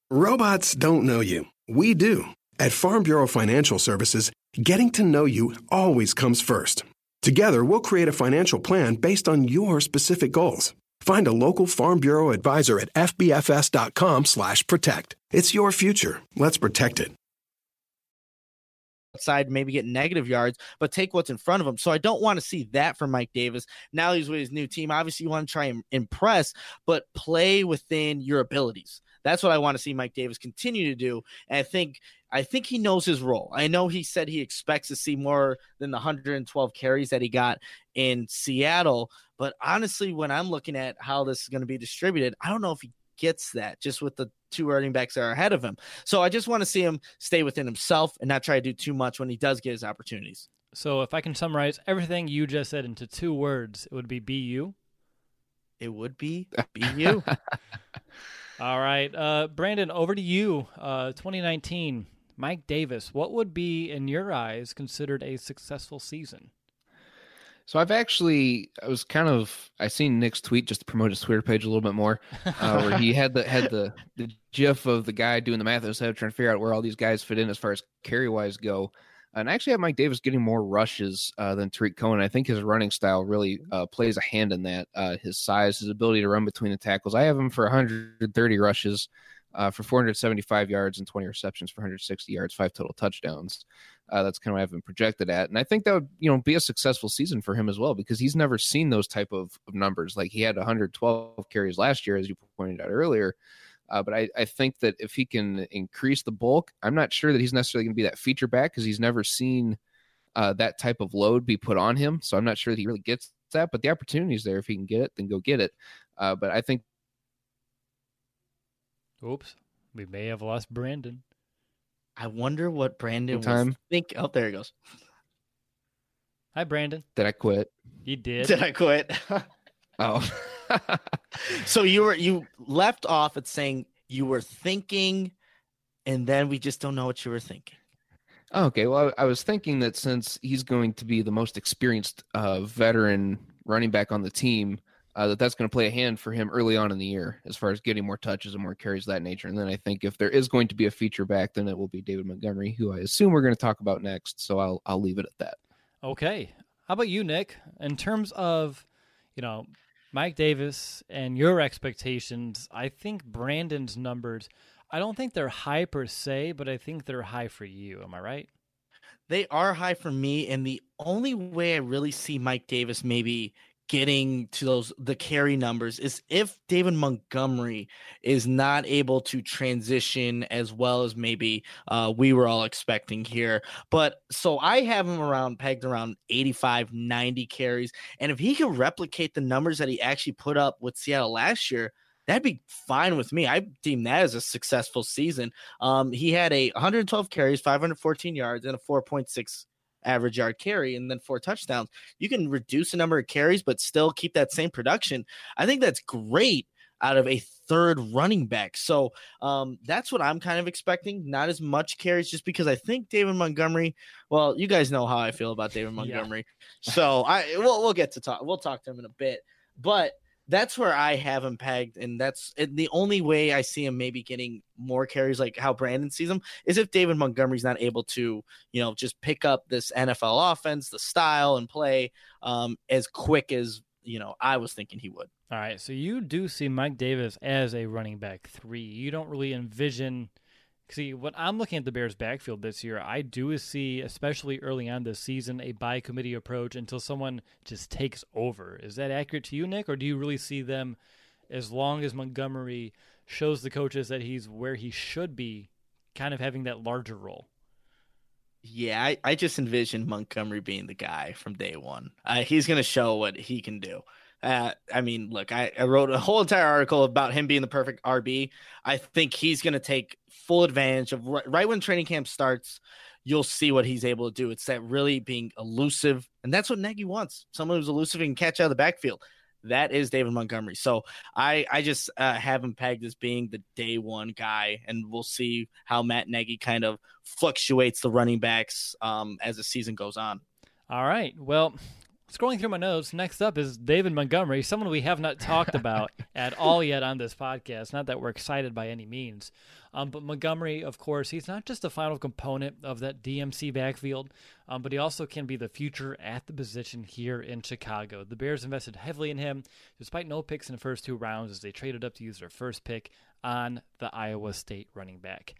Robots don't know you. We do. At Farm Bureau Financial Services, getting to know you always comes first. Together, we'll create a financial plan based on your specific goals. Find a local Farm Bureau advisor at fbfs.com/protect. It's your future. Let's protect it. Outside, maybe get negative yards, but take what's in front of him. So I don't want to see that from Mike Davis. Now he's with his new team. Obviously, you want to try and impress, but play within your abilities. That's what I want to see Mike Davis continue to do. And I think I think he knows his role. I know he said he expects to see more than the 112 carries that he got in Seattle, but honestly, when I'm looking at how this is going to be distributed, I don't know if he gets that just with the two running backs that are ahead of him. So I just want to see him stay within himself and not try to do too much when he does get his opportunities. So if I can summarize everything you just said into two words, it would be BU. It would be BU. All right. Uh, Brandon, over to you. Uh, 2019, Mike Davis, what would be, in your eyes, considered a successful season? So I've actually, I was kind of, I seen Nick's tweet just to promote his Twitter page a little bit more, uh, where he had the had the the GIF of the guy doing the math instead of trying to figure out where all these guys fit in as far as carry wise go. And I actually have Mike Davis getting more rushes uh, than Tarik Cohen. I think his running style really uh, plays a hand in that. Uh, his size, his ability to run between the tackles. I have him for 130 rushes uh, for 475 yards and 20 receptions for 160 yards, five total touchdowns. Uh, that's kind of what I've been projected at, and I think that would you know be a successful season for him as well because he's never seen those type of, of numbers. Like he had 112 carries last year, as you pointed out earlier. Uh, but I, I think that if he can increase the bulk, I'm not sure that he's necessarily going to be that feature back because he's never seen uh, that type of load be put on him. So I'm not sure that he really gets that. But the opportunity is there. If he can get it, then go get it. Uh, but I think Oops, we may have lost Brandon. I wonder what Brandon time. think. Oh, there he goes. Hi, Brandon. Did I quit? You did. Did I quit? oh. so you were you left off at saying you were thinking, and then we just don't know what you were thinking. Okay, well, I, I was thinking that since he's going to be the most experienced uh, veteran running back on the team, uh, that that's going to play a hand for him early on in the year as far as getting more touches and more carries that nature. And then I think if there is going to be a feature back, then it will be David Montgomery, who I assume we're going to talk about next. So I'll I'll leave it at that. Okay. How about you, Nick? In terms of, you know, Mike Davis and your expectations, I think Brandon's numbers, I don't think they're high per se, but I think they're high for you. Am I right? They are high for me, and the only way I really see Mike Davis maybe getting to those the carry numbers is if David Montgomery is not able to transition as well as maybe uh, we were all expecting here. But so I have him around pegged around 85, 90 carries. And if he can replicate the numbers that he actually put up with Seattle last year, that'd be fine with me. I deem that as a successful season. Um, he had a 112 carries, 514 yards, and a 4.6 average yard carry and then four touchdowns. You can reduce the number of carries, but still keep that same production. I think that's great out of a third running back. So um, that's what I'm kind of expecting. Not as much carries, just because I think David Montgomery. Well, you guys know how I feel about David Montgomery, yeah. so I we'll we'll get to talk. We'll talk to him in a bit, but that's where I have him pegged, and that's the only way I see him maybe getting more carries, like how Brandon sees him, is if David Montgomery's not able to, you know, just pick up this NFL offense, the style and play um, as quick as you know I was thinking he would. All right, so you do see Mike Davis as a running back three. You don't really envision See, when I'm looking at the Bears' backfield this year, I do see, especially early on this season, a by committee approach until someone just takes over. Is that accurate to you, Nick, or do you really see them as long as Montgomery shows the coaches that he's where he should be, kind of having that larger role? Yeah, I, I just envision Montgomery being the guy from day one. Uh, he's going to show what he can do. Uh, I mean, look, I, I, wrote a whole entire article about him being the perfect RB. I think he's going to take full advantage of right, right when training camp starts. You'll see what he's able to do. It's that really being elusive, and that's what Nagy wants. Someone who's elusive and catch out of the backfield. That is David Montgomery. So I I just uh, have him pegged as being the day one guy, and we'll see how Matt Nagy kind of fluctuates the running backs um, as the season goes on. All right. Well, Scrolling through my notes, next up is David Montgomery, someone we have not talked about at all yet on this podcast. Not that we're excited by any means. Um, but Montgomery, of course, he's not just a final component of that DMC backfield, um, but he also can be the future at the position here in Chicago. The Bears invested heavily in him, despite no picks in the first two rounds, as they traded up to use their first pick on the Iowa State running back.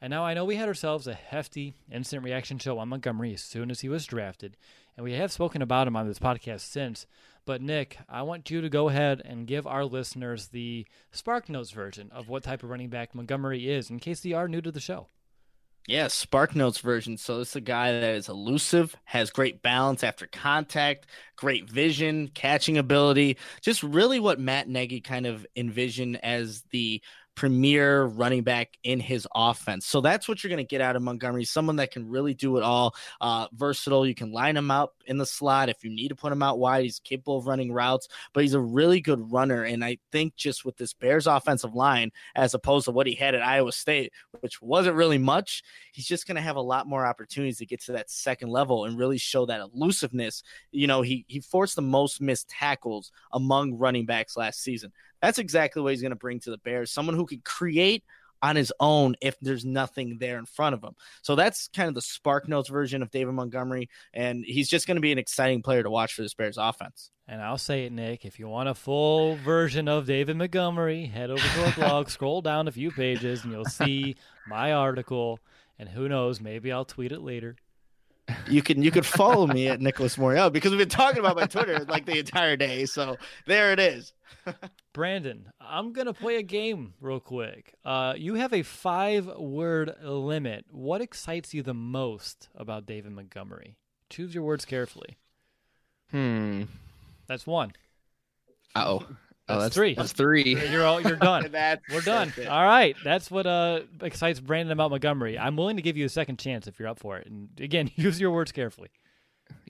And now I know we had ourselves a hefty instant reaction show on Montgomery as soon as he was drafted, and we have spoken about him on this podcast since. But Nick, I want you to go ahead and give our listeners the Spark Notes version of what type of running back Montgomery is, in case they are new to the show. Yeah, Spark Notes version. So it's a guy that is elusive, has great balance after contact, great vision, catching ability, just really what Matt Nagy kind of envisioned as the premier running back in his offense. So that's what you're going to get out of Montgomery. Someone that can really do it all, uh, versatile. You can line him up in the slot if you need to put him out wide. He's capable of running routes, but he's a really good runner. And I think just with this Bears offensive line, as opposed to what he had at Iowa State, which wasn't really much, he's just going to have a lot more opportunities to get to that second level and really show that elusiveness. You know, he he forced the most missed tackles among running backs last season. That's exactly what he's going to bring to the Bears. Someone who can create on his own if there's nothing there in front of him. So that's kind of the Spark Notes version of David Montgomery, and he's just going to be an exciting player to watch for this Bears offense. And I'll say it, Nick. If you want a full version of David Montgomery, head over to our blog, scroll down a few pages, and you'll see my article. And who knows, maybe I'll tweet it later you can you can follow me at Nicholas Moriel because we've been talking about my Twitter like the entire day. So there it is. Brandon, I'm gonna play a game real quick. Uh, you have a five word limit. What excites you the most about David Montgomery? Choose your words carefully. Hmm. That's one. Uh oh. That's, oh, that's three. That's three. You're all you're done. that's, We're done. All right. That's what uh excites Brandon about Montgomery. I'm willing to give you a second chance if you're up for it. And again, use your words carefully.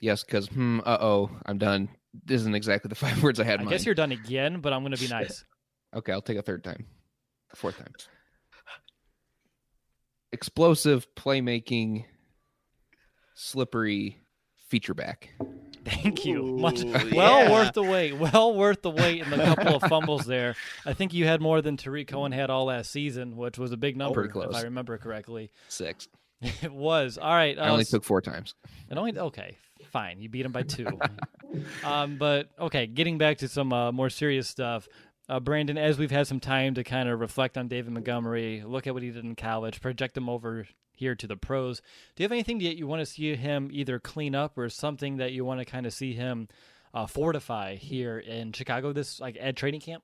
Yes, because hmm, uh oh, I'm done. This isn't exactly the five words I had. In mind. I in guess you're done again, but I'm going to be nice. Okay, I'll take a third time, a fourth time. Explosive playmaking, slippery feature back. Thank you. Ooh, Much yeah. well worth the wait. Well worth the wait and the couple of fumbles there. I think you had more than Tarik Cohen had all last season, which was a big number Pretty close. if I remember correctly. Six. It was all right. I only uh, took four times. It only okay, fine. You beat him by two. um, but okay, getting back to some uh, more serious stuff. Uh, Brandon, as we've had some time to kind of reflect on David Montgomery, look at what he did in college, project him over here to the pros. Do you have anything that you want to see him either clean up or something that you want to kind of see him uh, fortify here in Chicago this like at training camp?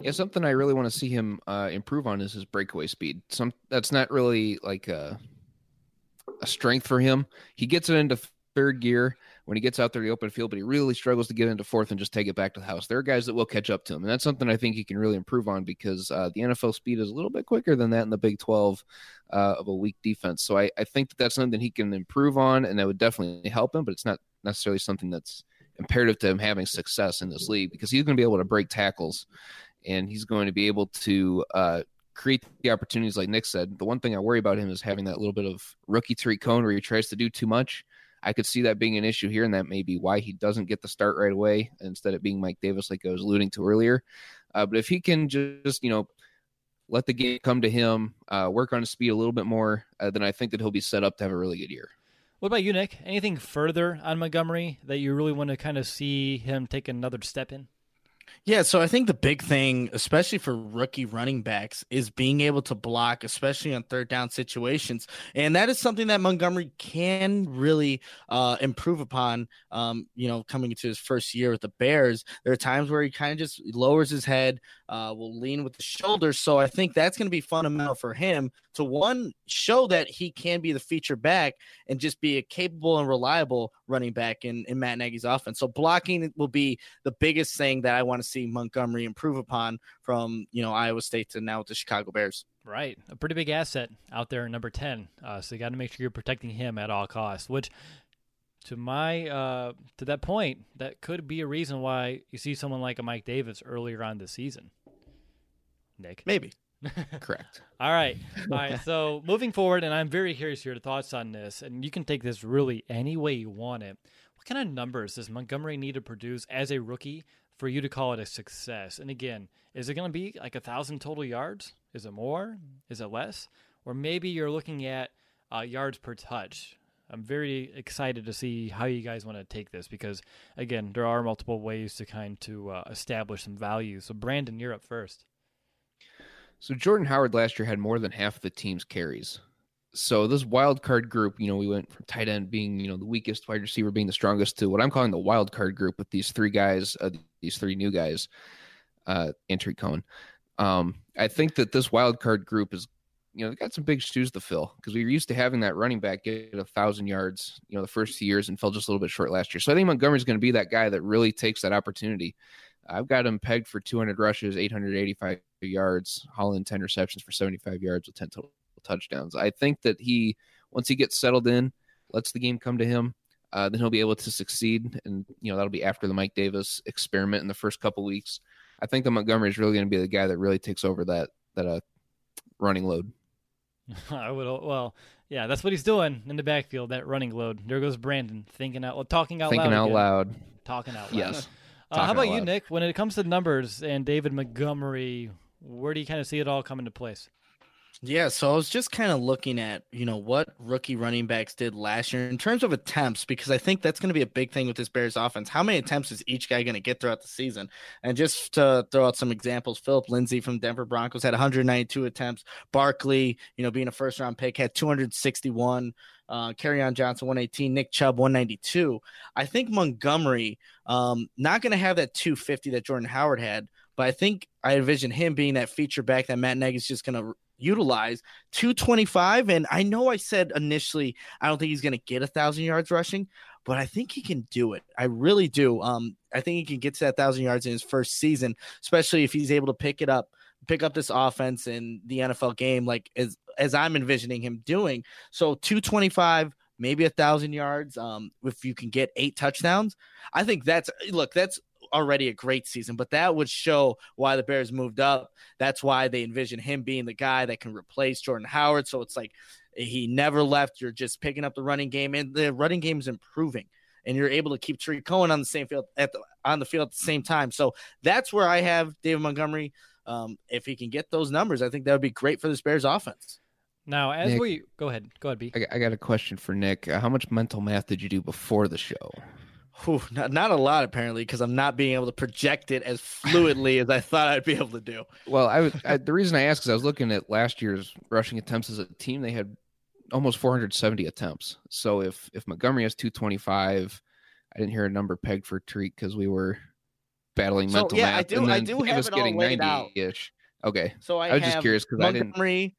Yeah, something I really want to see him uh, improve on is his breakaway speed. Some that's not really like a, a strength for him. He gets it into third gear when he gets out there to the open field, but he really struggles to get into fourth and just take it back to the house. There are guys that will catch up to him, and that's something I think he can really improve on because uh, the NFL speed is a little bit quicker than that in the Big 12 uh, of a weak defense. So I, I think that that's something that he can improve on, and that would definitely help him, but it's not necessarily something that's imperative to him having success in this league because he's going to be able to break tackles and he's going to be able to uh, create the opportunities like Nick said. The one thing I worry about him is having that little bit of rookie Tarik Cohen where he tries to do too much. I could see that being an issue here, and that may be why he doesn't get the start right away instead of being Mike Davis, like I was alluding to earlier. Uh, but if he can just, you know, let the game come to him, uh, work on his speed a little bit more, uh, then I think that he'll be set up to have a really good year. What about you, Nick? Anything further on Montgomery that you really want to kind of see him take another step in? Yeah, so I think the big thing, especially for rookie running backs, is being able to block, especially on third down situations, and that is something that Montgomery can really uh, improve upon. Um, you know, coming into his first year with the Bears, there are times where he kind of just lowers his head, uh, will lean with the shoulders. So I think that's going to be fundamental for him to one show that he can be the feature back and just be a capable and reliable running back in, in Matt Nagy's offense. So blocking will be the biggest thing that I want to see Montgomery improve upon from you know Iowa State to now with the Chicago Bears. Right, a pretty big asset out there, number ten. Uh, so you got to make sure you're protecting him at all costs. Which, to my uh, to that point, that could be a reason why you see someone like a Mike Davis earlier on this season. Nick, maybe. Correct. All right. All right. So moving forward, and I'm very curious your thoughts on this, and you can take this really any way you want it. What kind of numbers does Montgomery need to produce as a rookie for you to call it a success? And again, is it going to be like a thousand total yards? Is it more? Is it less? Or maybe you're looking at uh, yards per touch. I'm very excited to see how you guys want to take this because, again, there are multiple ways to kind to uh, establish some value. So, Brandon, you're up first. So Jordan Howard last year had more than half the team's carries. So this wild card group, you know, we went from tight end being, you know, the weakest, wide receiver being the strongest, to what I'm calling the wild card group with these three guys, uh, these three new guys, uh, entry Cohen. Um, I think that this wild card group is, you know, they got some big shoes to fill because we were used to having that running back get a thousand yards, you know, the first few years and fell just a little bit short last year. So I think Montgomery's going to be that guy that really takes that opportunity. I've got him pegged for 200 rushes, 885 yards, hauling 10 receptions for 75 yards with 10 total touchdowns. I think that he, once he gets settled in, lets the game come to him, uh, then he'll be able to succeed. And, you know, that'll be after the Mike Davis experiment in the first couple weeks. I think that Montgomery is really going to be the guy that really takes over that, that uh, running load. I would, well, yeah, that's what he's doing in the backfield, that running load. There goes Brandon thinking out, well, talking out thinking loud. out again. loud. Talking out loud. Yes. Uh, how about you. Nick? When it comes to numbers and David Montgomery, where do you kind of see it all come into place? Yeah, so I was just kind of looking at, you know, what rookie running backs did last year in terms of attempts, because I think that's going to be a big thing with this Bears offense. How many attempts is each guy going to get throughout the season? And just to throw out some examples, Phillip Lindsay from Denver Broncos had 192 attempts. Barkley, you know, being a first round pick, had 261. Uh, Kerryon Johnson 118, Nick Chubb 192. I think Montgomery, um, not going to have that 250 that Jordan Howard had, but I think I envision him being that feature back that Matt Nagy's just going to utilize. 225 and i know i said initially i don't think he's going to get a thousand yards rushing but i think he can do it. I really do. Um i think he can get to that thousand yards in his first season especially if he's able to pick it up pick up this offense in the nfl game like as as i'm envisioning him doing. So 225 maybe a thousand yards um if you can get eight touchdowns i think that's look that's already a great season, but that would show why the Bears moved up. That's why they envision him being the guy that can replace Jordan Howard. So it's like he never left. You're just picking up the running game, and the running game is improving. And you're able to keep Tarik Cohen on the same field at the, on the field at the same time. So that's where I have David Montgomery. Um, if he can get those numbers, I think that would be great for this Bears offense. Now, as Nick- we go ahead, go ahead, B. I, got- I got a question for Nick. Uh, how much mental math did you do before the show? Whew, not, not a lot apparently, because I'm not being able to project it as fluidly as I thought I'd be able to do. Well, I was I, the reason I asked is I was looking at last year's rushing attempts as a team. They had almost 470 attempts. So if if Montgomery has 225, I didn't hear a number pegged for Tarik because we were battling So, mental yeah, math. I do- and I do have Davis it all getting laid out. 90-ish. Okay, So I, I was just curious because I didn't- Montgomery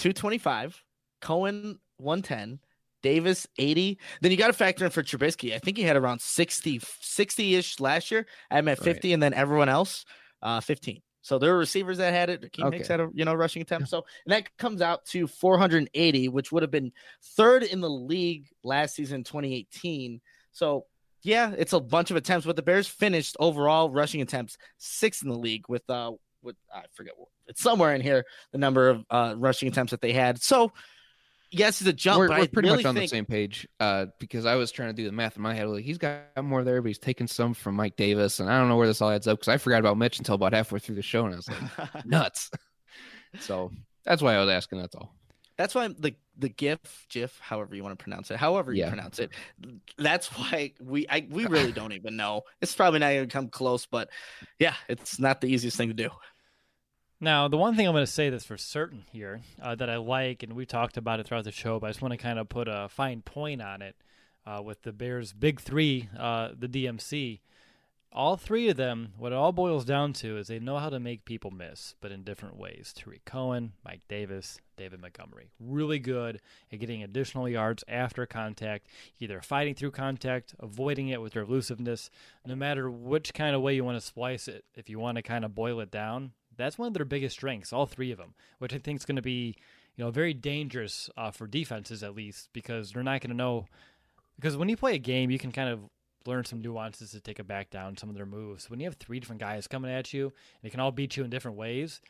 225, Cohen 110, Davis 80. Then you got to factor in for Trubisky. I think he had around 60 60-ish last year. I'm at Right. 50 and then everyone else uh 15. So there were receivers that had it. Keem Hicks Okay. had a you know rushing attempt. So and that comes out to 480, which would have been third in the league last season 2018. So yeah, it's a bunch of attempts, but the Bears finished overall rushing attempts sixth in the league with uh with I forget it's somewhere in here the number of uh rushing attempts that they had. So yes, it's a jump, we're, but we're pretty really much on think the same page uh, because I was trying to do the math in my head. Like he's got more there, but he's taking some from Mike Davis, and I don't know where this all adds up because I forgot about Mitch until about halfway through the show, and I was like, nuts. so that's why I was asking. That's all. That's why the the GIF, GIF, however you want to pronounce it, however you Yeah. pronounce it. That's why we I we really don't even know. It's probably not even come close, but yeah, it's not the easiest thing to do. Now, the one thing I'm going to say that's for certain here uh, that I like, and we talked about it throughout the show, but I just want to kind of put a fine point on it uh, with the Bears' big three, uh, the DMC. All three of them, what it all boils down to is they know how to make people miss, but in different ways. Tarik Cohen, Mike Davis, David Montgomery. Really good at getting additional yards after contact, either fighting through contact, avoiding it with their elusiveness. No matter which kind of way you want to splice it, if you want to kind of boil it down, that's one of their biggest strengths, all three of them, which I think is going to be, you know, very dangerous uh, for defenses at least because they're not going to know. Because when you play a game, you can kind of learn some nuances to take a back down some of their moves. When you have three different guys coming at you and they can all beat you in different ways,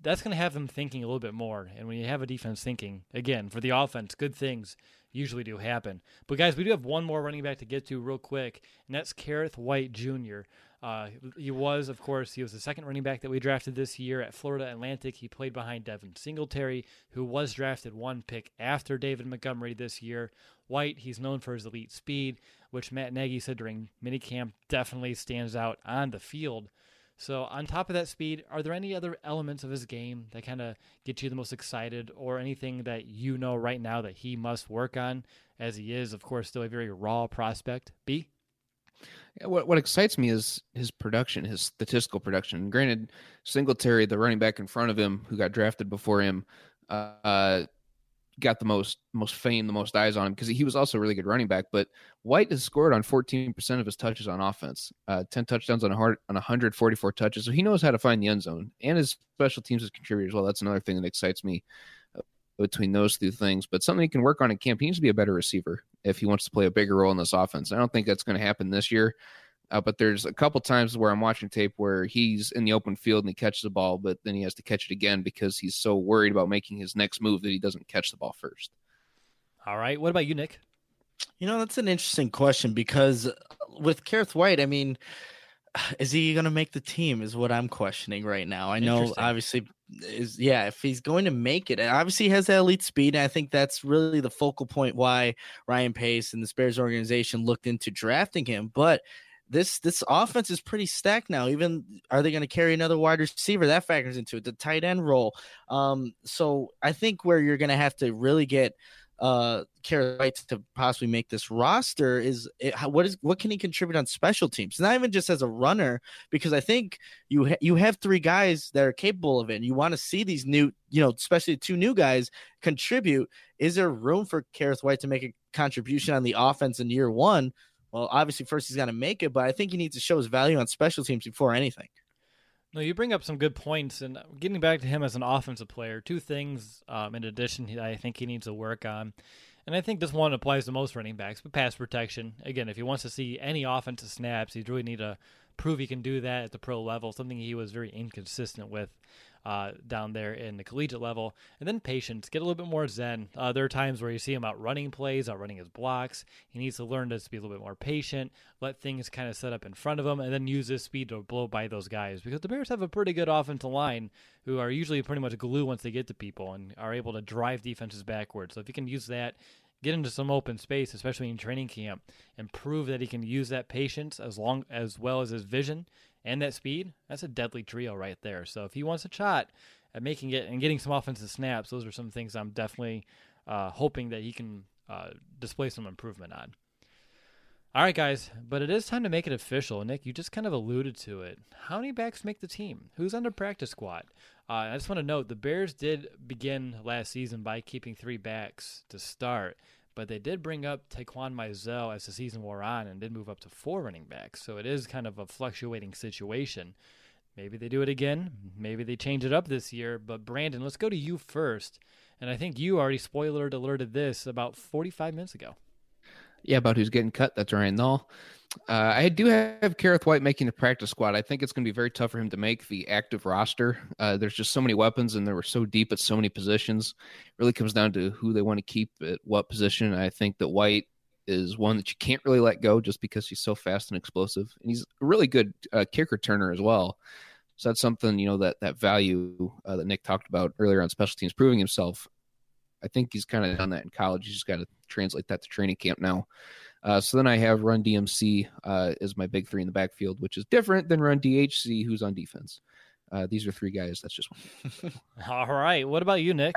that's going to have them thinking a little bit more. And when you have a defense thinking, again, for the offense, good things usually do happen. But guys, we do have one more running back to get to real quick, and that's Kerrith Whyte Jr. Uh, he was, of course, he was the second running back that we drafted this year at Florida Atlantic. He played behind Devin Singletary, who was drafted one pick after David Montgomery this year. Whyte, he's known for his elite speed, which Matt Nagy said during minicamp definitely stands out on the field. So, on top of that speed, are there any other elements of his game that kind of get you the most excited, or anything that you know right now that he must work on, as he is, of course, still a very raw prospect? B. What what excites me is his production, his statistical production. Granted, Singletary, the running back in front of him, who got drafted before him, uh, got the most most fame, the most eyes on him because he was also a really good running back. But Whyte has scored on 14% of his touches on offense, uh, 10 touchdowns on a hard, on 144 touches. So he knows how to find the end zone, and his special teams has contributed as well. That's another thing that excites me between those two things. But something he can work on in camp. He needs to be a better receiver if he wants to play a bigger role in this offense. I don't think that's going to happen this year. Uh, but there's a couple times where I'm watching tape where he's in the open field and he catches the ball, but then he has to catch it again because he's so worried about making his next move that he doesn't catch the ball first. All right. What about you, Nick? You know, that's an interesting question because with Kerrith Whyte, I mean, is he going to make the team? Is what I'm questioning right now. I know, obviously, is yeah, if he's going to make it, and obviously he has that elite speed. And I think that's really the focal point why Ryan Pace and the Bears organization looked into drafting him. But this this offense is pretty stacked now. Even are they going to carry another wide receiver? That factors into it. The tight end role. Um, so I think where you're going to have to really get uh Kerrith Whyte to possibly make this roster is it, how, what is what can he contribute on special teams? Not even just as a runner, because I think you ha- you have three guys that are capable of it. And you want to see these new, you know, especially two new guys contribute. Is there room for Kerrith Whyte to make a contribution on the offense in year one? Well, obviously, first he's got to make it, but I think he needs to show his value on special teams before anything. No, you bring up some good points, and getting back to him as an offensive player, two things um, in addition I think he needs to work on, and I think this one applies to most running backs, but pass protection. Again, if he wants to see any offensive snaps, he'd really need to prove he can do that at the pro level, something he was very inconsistent with uh, down there in the collegiate level. And then patience, get a little bit more zen. Uh, there are times where you see him out running plays, out running his blocks. He needs to learn to be a little bit more patient, let things kind of set up in front of him, and then use his speed to blow by those guys. Because the Bears have a pretty good offensive line who are usually pretty much glue once they get to people and are able to drive defenses backwards. So if you can use that get into some open space, especially in training camp, and prove that he can use that patience as long as well as his vision and that speed, that's a deadly trio right there. So if he wants a shot at making it and getting some offensive snaps, those are some things I'm definitely uh, hoping that he can uh, display some improvement on. All right, guys, but it is time to make it official. Nick, you just kind of alluded to it. How many backs make the team? Who's on the practice squad? Uh, I just want to note the Bears did begin last season by keeping three backs to start, but they did bring up Taquan Mizzell as the season wore on and did move up to four running backs. So it is kind of a fluctuating situation. Maybe they do it again. Maybe they change it up this year. But Brandon, let's go to you first. And I think you already spoiler alerted this about 45 minutes ago. Yeah, about who's getting cut. That's right. No, uh, I do have Kerrith Whyte making the practice squad. I think it's going to be very tough for him to make the active roster. Uh, there's just so many weapons, and they were so deep at so many positions. It really comes down to who they want to keep at what position. I think that Whyte is one that you can't really let go just because he's so fast and explosive, and he's a really good uh, kick returner as well. So that's something you know that that value uh, that Nick talked about earlier on special teams, proving himself. I think he's kind of done that in college. He's just got to translate that to training camp now. Uh, so then I have Run DMC uh, as my big three in the backfield, which is different than Run DHC, who's on defense. Uh, these are three guys. That's just one. All right. What about you, Nick?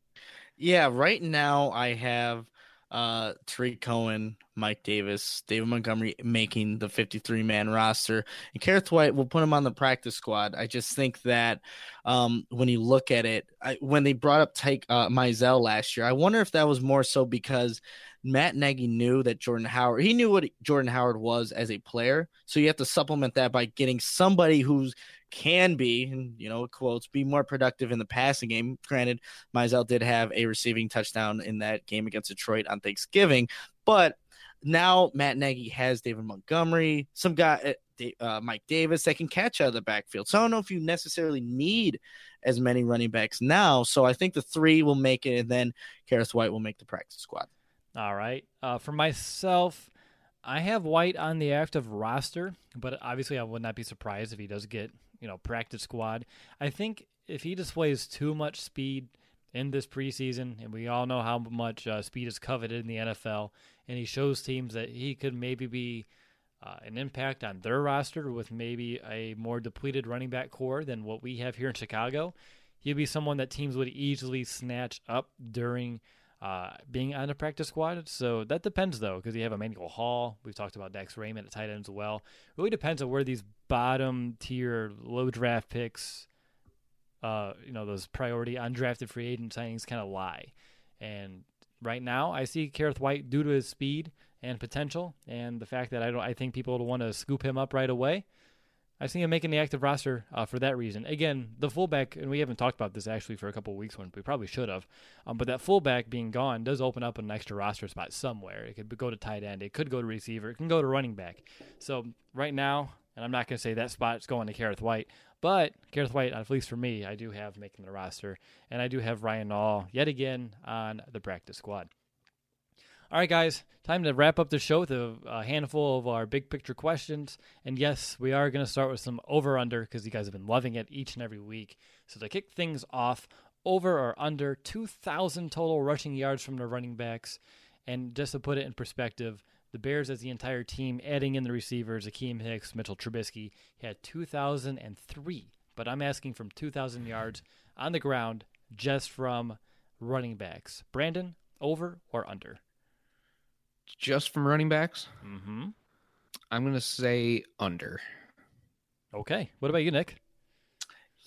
yeah, right now I have uh Tarik Cohen, Mike Davis, David Montgomery making the 53 man roster. And Kerrith Whyte will put him on the practice squad. I just think that um when you look at it, I, when they brought up Tyke uh, Mizzell last year, I wonder if that was more so because Matt Nagy knew that Jordan Howard, he knew what Jordan Howard was as a player. So you have to supplement that by getting somebody who's can be, you know, quotes, be more productive in the passing game. Granted, Mizzell did have a receiving touchdown in that game against Detroit on Thanksgiving, but now Matt Nagy has David Montgomery, some guy, uh, uh, Mike Davis that can catch out of the backfield. So I don't know if you necessarily need as many running backs now. So I think the three will make it, and then Kerrith White will make the practice squad. All right. Uh, for myself, I have White on the active roster, but obviously I would not be surprised if he does get you know practice squad. I think if he displays too much speed in this preseason, and we all know how much uh, speed is coveted in the NFL, and he shows teams that he could maybe be uh, an impact on their roster with maybe a more depleted running back core than what we have here in Chicago. He'd be someone that teams would easily snatch up during uh, being on the practice squad. So that depends, though, because you have Emmanuel Hall. We've talked about Dax Raymond at tight end as well. Really depends on where these bottom tier, low draft picks, uh, you know, those priority undrafted free agent signings kind of lie. And right now, I see Kerrith Whyte due to his speed and potential, and the fact that I don't, I think people will want to scoop him up right away. I see him making the active roster uh, for that reason. Again, the fullback, and we haven't talked about this actually for a couple weeks when we probably should have, um, but that fullback being gone does open up an extra roster spot somewhere. It could go to tight end, it could go to receiver, it can go to running back. So right now, and I'm not going to say that spot's going to Kerrith Whyte, but Kerrith Whyte, at least for me, I do have making the roster, and I do have Ryan Nall yet again on the practice squad. All right, guys, time to wrap up the show with a, a handful of our big picture questions. And yes, we are going to start with some over under because you guys have been loving it each and every week. So to kick things off, over or under 2,000 total rushing yards from the running backs. And just to put it in perspective, the Bears as the entire team, adding in the receivers, Akiem Hicks, Mitchell Trubisky, had 2,003. But I'm asking from 2,000 yards on the ground just from running backs. Brandon, over or under? Just from running backs? Mm-hmm. I'm going to say under. Okay. What about you, Nick?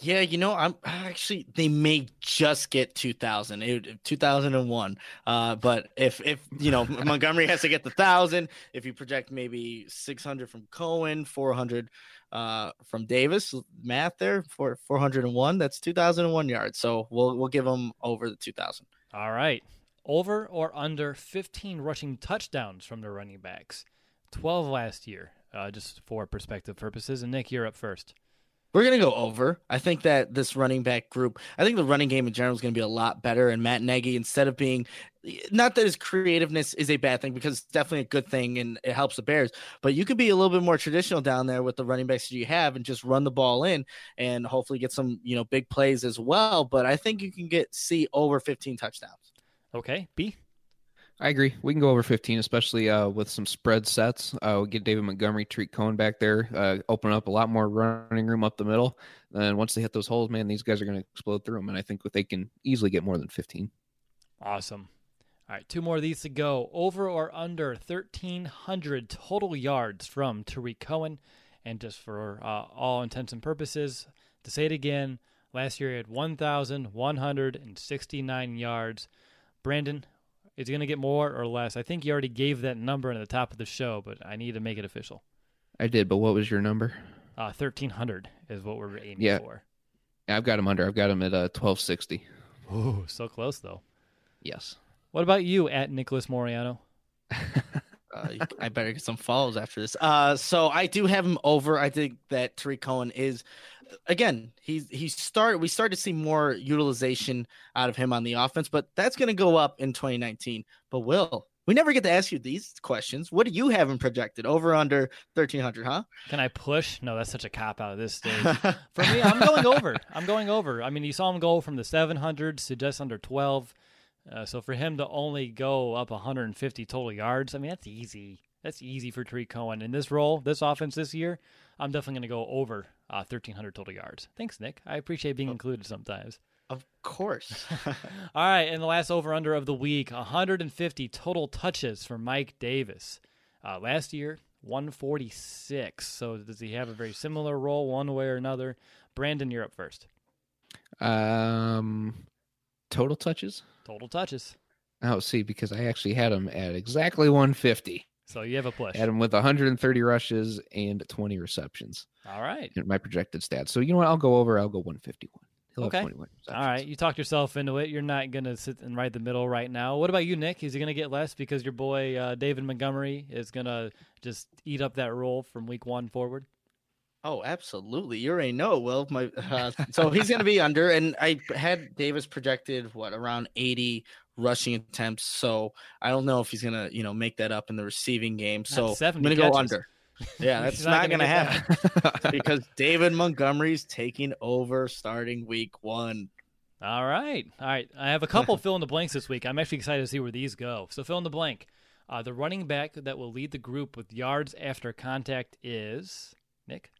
Yeah, you know, I'm actually they may just get 2000, it, 2001. Uh, but if if you know Montgomery has to get the thousand, if you project maybe 600 from Cohen, 400 uh, from Davis, math there for 401, that's 2001 yards. So we'll we'll give them over the 2000. All right. Over or under 15 rushing touchdowns from the running backs. 12 last year, uh, just for perspective purposes. And Nick, you're up first. We're gonna go over. I think that this running back group, I think the running game in general is gonna be a lot better. And Matt Nagy, instead of being, not that his creativeness is a bad thing because it's definitely a good thing and it helps the Bears, but you could be a little bit more traditional down there with the running backs that you have and just run the ball in and hopefully get some you know big plays as well. But I think you can get see over 15 touchdowns. Okay, B. I agree. We can go over 15, especially uh, with some spread sets. Uh, we get David Montgomery, Tarik Cohen back there, uh, open up a lot more running room up the middle. And once they hit those holes, man, these guys are going to explode through them. And I think they can easily get more than 15. Awesome. All right, two more of these to go. Over or under 1,300 total yards from Tarik Cohen. And just for uh, all intents and purposes, to say it again, last year he had 1,169 yards. Brandon, is he going to get more or less? I think you already gave that number at the top of the show, but I need to make it official. I did, but what was your number? Uh, 1,300 is what we're aiming Yeah. for. I've got him under. I've got him at uh, 1260. Ooh, so close, though. Yes. What about you at Nicholas Moriano? Uh, I better get some follows after this. Uh, so I do have him over. I think that Tarik Cohen is, again, he's he started. We started to see more utilization out of him on the offense, but that's going to go up in 2019. But Will, we never get to ask you these questions. What do you have him projected over under 1300? Huh? Can I push? No, that's such a cop out at this stage. For me, I'm going over. I'm going over. I mean, you saw him go from the 700s to just under 12. Uh, so for him to only go up 150 total yards, I mean, that's easy. That's easy for Tarik Cohen. In this role, this offense this year, I'm definitely going to go over uh, 1,300 total yards. Thanks, Nick. I appreciate being included sometimes. Of course. All right, and the last over under of the week 150 total touches for Mike Davis. Uh, last year, 146. So does he have a very similar role one way or another? Brandon, you're up first. Um, total touches? Total touches. Oh, see, because I actually had him at exactly 150. So you have a push. Adam with 130 rushes and 20 receptions. All right. in my projected stats. So you know what? I'll go over. I'll go 151. He'll Okay. have 21 All You talked yourself into it. You're not going to sit and right the middle right now. What about you, Nick? Is he going to get less because your boy uh, David Montgomery is going to just eat up that role from week one forward? Oh, absolutely. You already know, Will. My uh, so he's going to be under, and I had Davis projected what around 80 rushing attempts. So I don't know if he's going to you know make that up in the receiving game. So I'm going to go catches. under. Yeah, that's not not, gonna going to happen because David Montgomery's taking over starting week one. All right. All right. I have a couple fill in the blanks this week. I'm actually excited to see where these go. So, fill in the blank. Uh, the running back that will lead the group with yards after contact is Nick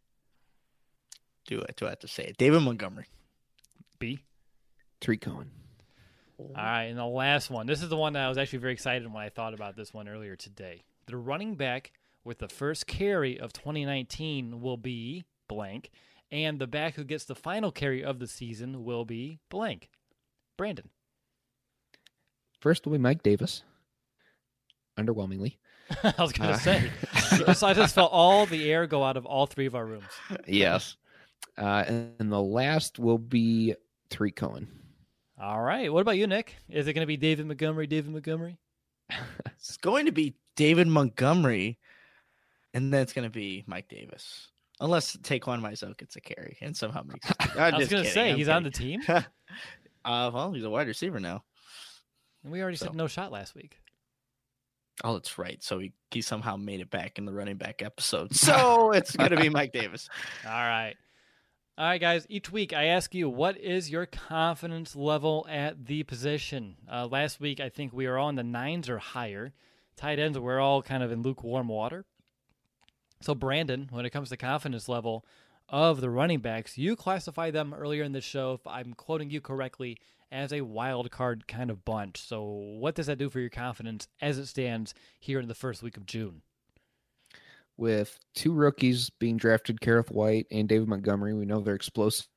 Do I do I have to say it? David Montgomery. B. Three Cohen. All right. And the last one. This is the one that I was actually very excited when I thought about this one earlier today. The running back with the first carry of 2019 will be blank, and the back who gets the final carry of the season will be blank. Brandon. First will be Mike Davis. Underwhelmingly. I was going to Uh, say. so I just felt all the air go out of all three of our rooms. yes. Uh, and, and the last will be Tarik Cohen. All right. What about you, Nick? Is it going to be David Montgomery? David Montgomery? It's going to be David Montgomery, and then it's going to be Mike Davis. Unless Taquan Mizzell gets a carry and somehow makes it. I was going to say he's on the team. uh, well, he's a wide receiver now. And We already said no shot last week. Oh, that's right. So he, he somehow made it back in the running back episode. So it's going to be Mike Davis. All right. All right, guys. Each week I ask you, what is your confidence level at the position? Uh, last week, I think we were all in the nines or higher. Tight ends, we're all kind of in lukewarm water. So, Brandon, when it comes to confidence level of the running backs, you classify them earlier in the show, if I'm quoting you correctly, as a wild card kind of bunch. So, what does that do for your confidence as it stands here in the first week of June? With two rookies being drafted, Kerrith Whyte and David Montgomery, we know they're explosive,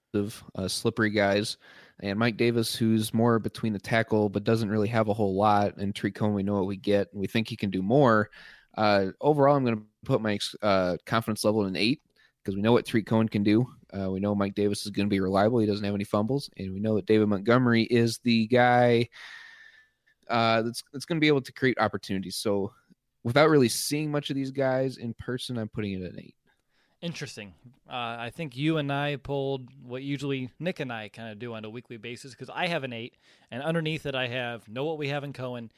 uh, slippery guys. And Mike Davis, who's more between the tackle but doesn't really have a whole lot. And Tree Cohen, we know what we get, and we think he can do more. Uh, overall, I'm going to put my uh, confidence level at an eight because we know what Tarik Cohen can do. Uh, we know Mike Davis is going to be reliable. He doesn't have any fumbles, and we know that David Montgomery is the guy uh, that's that's going to be able to create opportunities. So, without really seeing much of these guys in person, I'm putting it at an eight. Interesting. Uh, I think you and I pulled what usually Nick and I kind of do on a weekly basis because I have an eight, and underneath it I have know what we have in Cohen,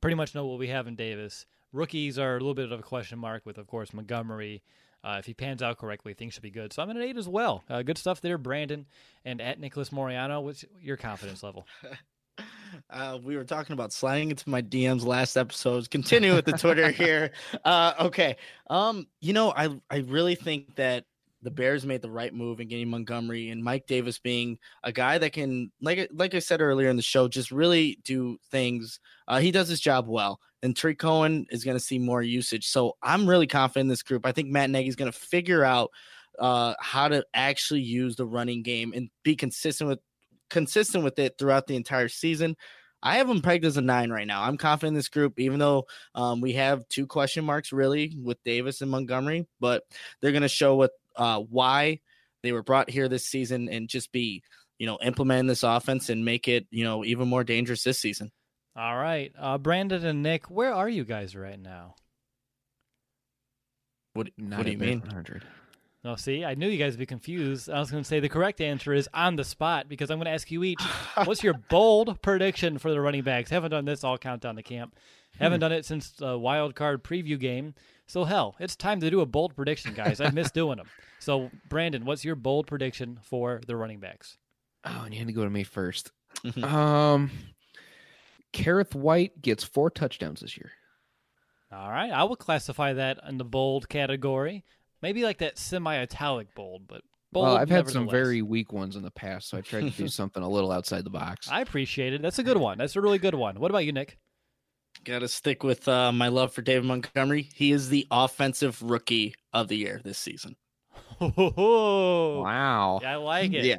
pretty much know what we have in Davis. Rookies are a little bit of a question mark with, of course, Montgomery. Uh, if he pans out correctly, things should be good. So I'm at an eight as well. Uh, good stuff there, Brandon, and at Nicholas Moriano. What's your confidence level? Uh, we were talking about sliding into my DMs last episode. Continue with the Twitter here. Uh, okay. Um, you know, I I really think that the Bears made the right move in getting Montgomery and Mike Davis being a guy that can, like like I said earlier in the show, just really do things. Uh, he does his job well, and Tarik Cohen is going to see more usage. So I'm really confident in this group. I think Matt Nagy is going to figure out uh, how to actually use the running game and be consistent with consistent with it throughout the entire season. I have them pegged as a nine right now. I'm confident in this group, even though um, we have two question marks really with Davis and Montgomery, but they're going to show what uh, why they were brought here this season and just be, you know, implementing this offense and make it, you know, even more dangerous this season. All right, uh, Brandon and Nick, where are you guys right now? What, Not what do you mean? 100. No, see, I knew you guys would be confused. I was going to say the correct answer is on the spot because I'm going to ask you each what's your bold prediction for the running backs? Haven't done this all countdown to camp. Haven't done it since the wild card preview game. So, hell, it's time to do a bold prediction, guys. I miss doing them. So, Brandon, what's your bold prediction for the running backs? Oh, and you had to go to me first. um, Kerrith Whyte gets four touchdowns this year. All right, I will classify that in the bold category. Maybe like that semi-italic bold, but bold. well, I've had some very weak ones in the past, so I tried to do something a little outside the box. I appreciate it. That's a good one. That's a really good one. What about you, Nick? Got to stick with uh, my love for David Montgomery. He is the offensive rookie of the year this season. wow, wow. I like it. Yeah,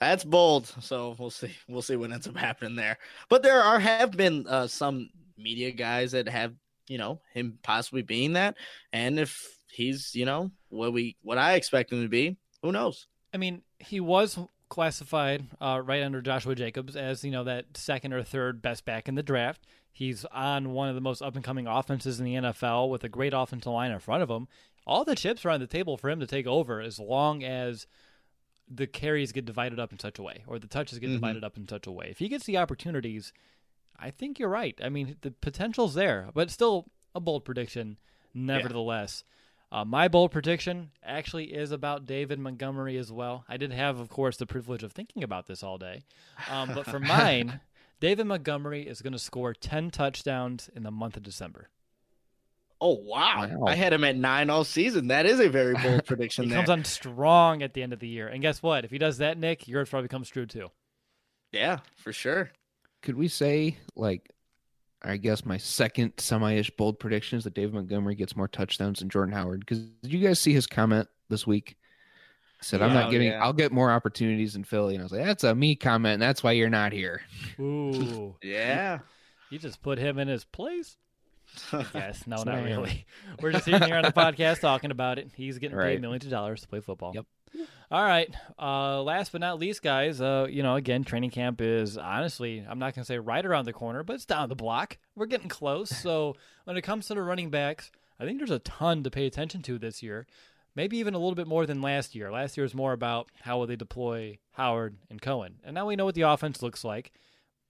that's bold. So we'll see. We'll see what ends up happening there. But there are have been uh, some media guys that have you know him possibly being that, and if he's you know what we what I expect him to be, who knows? I mean, he was classified uh, right under Joshua Jacobs as you know that second or third best back in the draft. He's on one of the most up and coming offenses in the NFL with a great offensive line in front of him. All the chips are on the table for him to take over as long as the carries get divided up in such a way or the touches get Mhm. divided up in such a way. If he gets the opportunities, I think you're right. I mean, the potential's there, but still a bold prediction, nevertheless. Uh, my bold prediction actually is about David Montgomery as well. I did have, of course, the privilege of thinking about this all day. Um, but for mine, David Montgomery is going to score 10 touchdowns in the month of December. Oh wow. Wow. I had him at nine all season. That is a very bold prediction. He there. comes on strong at the end of the year. And guess what? If he does that, Nick, yours probably comes true too. Yeah, for sure. Could we say like I guess my second semi-ish bold prediction is that David Montgomery gets more touchdowns than Jordan Howard. Because did you guys see his comment this week? He said, "I'm not oh, getting. yeah. I'll get more opportunities in Philly." And I was like, "That's a me comment. And that's why you're not here." Ooh. Yeah. You just put him in his place? Yes. No, not what I am. really. We're just sitting here on the podcast talking about it. He's getting paid millions of dollars to play football. Yep. All right. Uh, last but not least, guys, uh, you know, again, training camp is honestly, I'm not going to say right around the corner, but it's down the block. We're getting close. so when it comes to the running backs, I think there's a ton to pay attention to this year. Maybe even a little bit more than last year. Last year was more about how will they deploy Howard and Cohen. And now we know what the offense looks like.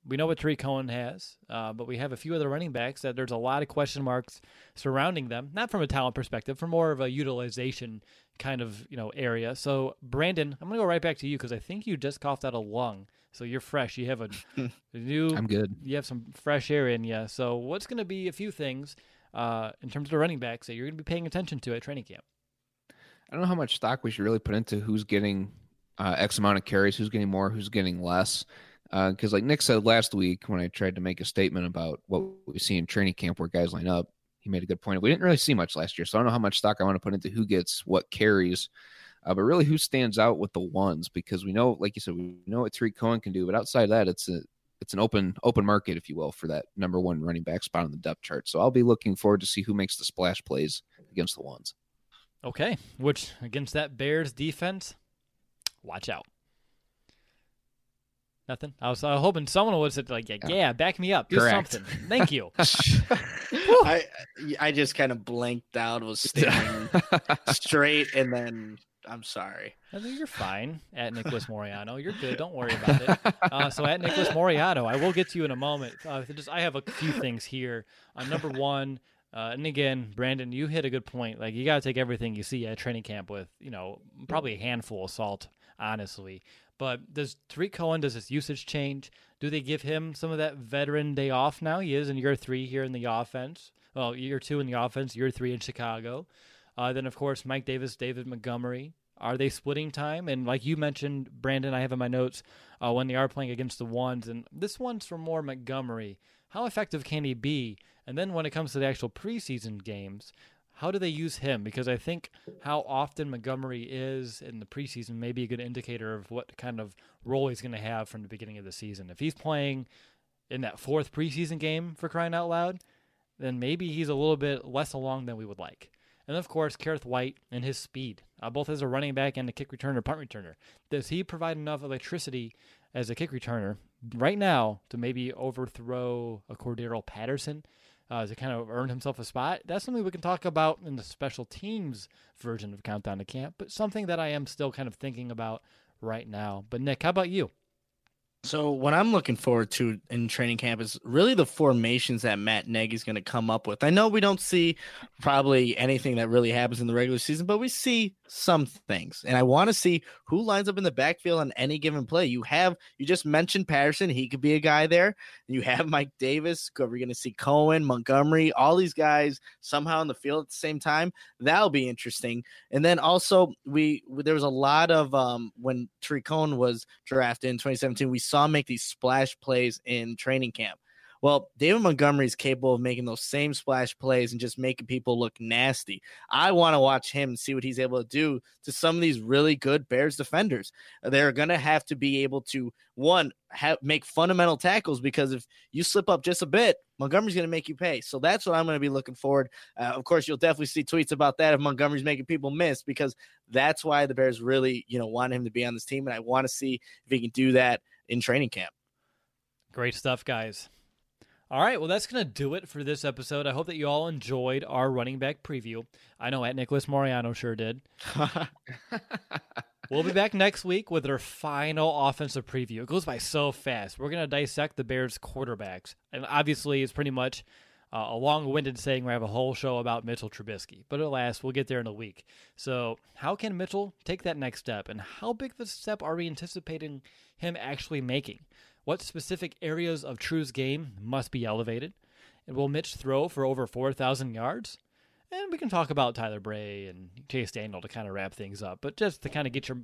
We know what Tarik Cohen has, uh, but we have a few other running backs that there's a lot of question marks surrounding them. Not from a talent perspective, from more of a utilization kind of you know area. So Brandon, I'm gonna go right back to you because I think you just coughed out a lung, so you're fresh. You have a, a new, I'm good. you have some fresh air in you. So what's gonna be a few things uh, in terms of the running backs that you're gonna be paying attention to at training camp? I don't know how much stock we should really put into who's getting uh, X amount of carries, who's getting more, who's getting less. Because, like Nick said last week, when I tried to make a statement about what we see in training camp where guys line up, he made a good point. We didn't really see much last year, so I don't know how much stock I want to put into who gets what carries, uh, but really who stands out with the ones because we know, like you said, we know what Tarik Cohen can do, but outside of that, it's a it's an open open market, if you will, for that number one running back spot on the depth chart. So I'll be looking forward to see who makes the splash plays against the ones. Okay, which against that Bears defense, watch out. Nothing. I was uh, hoping someone would say like, yeah, yeah, back me up, do Correct. something. Thank you. I I just kind of blanked out, was staring straight, and then I'm sorry. I think you're fine at Nicholas Moriano. You're good. Don't worry about it. Uh, so at Nicholas Moriano, I will get to you in a moment. Uh, just I have a few things here. Uh, number one, uh, and again, Brandon, you hit a good point. Like you got to take everything you see at training camp with, you know, probably a handful of salt, honestly. But does Tarik Cohen does his usage change? Do they give him some of that veteran day off now? He is in year three here in the offense. Well, year two in the offense, year three in Chicago. Uh, then, of course, Mike Davis, David Montgomery. Are they splitting time? And like you mentioned, Brandon, I have in my notes uh, when they are playing against the ones, and this one's for more Montgomery. How effective can he be? And then when it comes to the actual preseason games, how do they use him? Because I think how often Montgomery is in the preseason may be a good indicator of what kind of role he's going to have from the beginning of the season. If he's playing in that fourth preseason game for crying out loud, then maybe he's a little bit less along than we would like. And of course, Kerrith Whyte and his speed, uh, both as a running back and a kick returner, punt returner. Does he provide enough electricity as a kick returner right now to maybe overthrow a Cordarrelle Patterson uh, to kind of earn himself a spot? That's something we can talk about in the special teams version of Countdown to Camp, but something that I am still kind of thinking about right now. But Nick, how about you? So what I'm looking forward to in training camp is really the formations that Matt Nagy is going to come up with. I know we don't see probably anything that really happens in the regular season, but we see some things. And I want to see who lines up in the backfield on any given play. You have you just mentioned Patterson, he could be a guy there. You have Mike Davis, we're going to see Cohen, Montgomery, all these guys somehow in the field at the same time. That'll be interesting. And then also we there was a lot of um when Tarik Cohen was drafted in 2017, we saw him make these splash plays in training camp. Well, David Montgomery is capable of making those same splash plays and just making people look nasty. I want to watch him and see what he's able to do to some of these really good Bears defenders. They're going to have to be able to one have, make fundamental tackles because if you slip up just a bit, Montgomery's going to make you pay. So that's what I'm going to be looking forward. Uh, of course, you'll definitely see tweets about that if Montgomery's making people miss because that's why the Bears really, you know, want him to be on this team, and I want to see if he can do that in training camp. Great stuff, guys. All right, well, that's going to do it for this episode. I hope that you all enjoyed our running back preview. I know at Nicholas Moriano sure did. we'll be back next week with our final offensive preview. It goes by so fast. We're going to dissect the Bears' quarterbacks. And obviously, it's pretty much uh, a long winded saying we have a whole show about Mitchell Trubisky. But alas, we'll get there in a week. So, how can Mitchell take that next step? And how big of a step are we anticipating him actually making? What specific areas of True's game must be elevated? And will Mitch throw for over 4,000 yards? And we can talk about Tyler Bray and Chase Daniel to kind of wrap things up, but just to kind of get your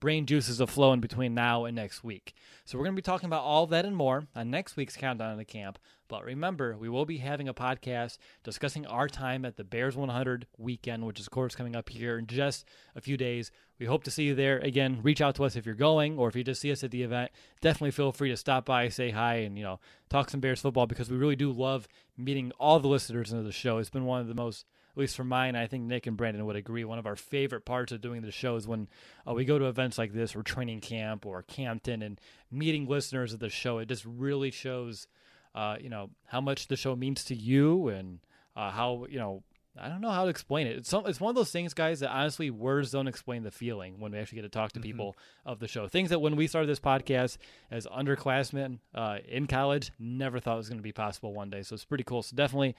brain juices of flowing between now and next week. So we're going to be talking about all that and more on next week's Countdown to Camp. But remember, we will be having a podcast discussing our time at the Bears 100 weekend, which is, of course, coming up here in just a few days. We hope to see you there. Again, reach out to us if you're going or if you just see us at the event. Definitely feel free to stop by, say hi, and, you know, talk some Bears football because we really do love meeting all the listeners of the show. It's been one of the most least for mine, I think Nick and Brandon would agree. One of our favorite parts of doing the show is when uh, we go to events like this or training camp or Campton and meeting listeners of the show. It just really shows, uh, you know, how much the show means to you and uh, how, you know, I don't know how to explain it. It's some, it's one of those things, guys, that honestly words don't explain the feeling when we actually get to talk to Mm-hmm. people of the show. Things that when we started this podcast as underclassmen uh, in college, never thought was going to be possible one day. So it's pretty cool. So definitely,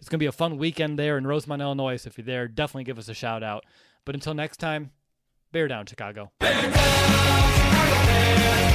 it's going to be a fun weekend there in Rosemont, Illinois. So if you're there, definitely give us a shout out. But until next time, bear down, Chicago. Bear down, Chicago Bears.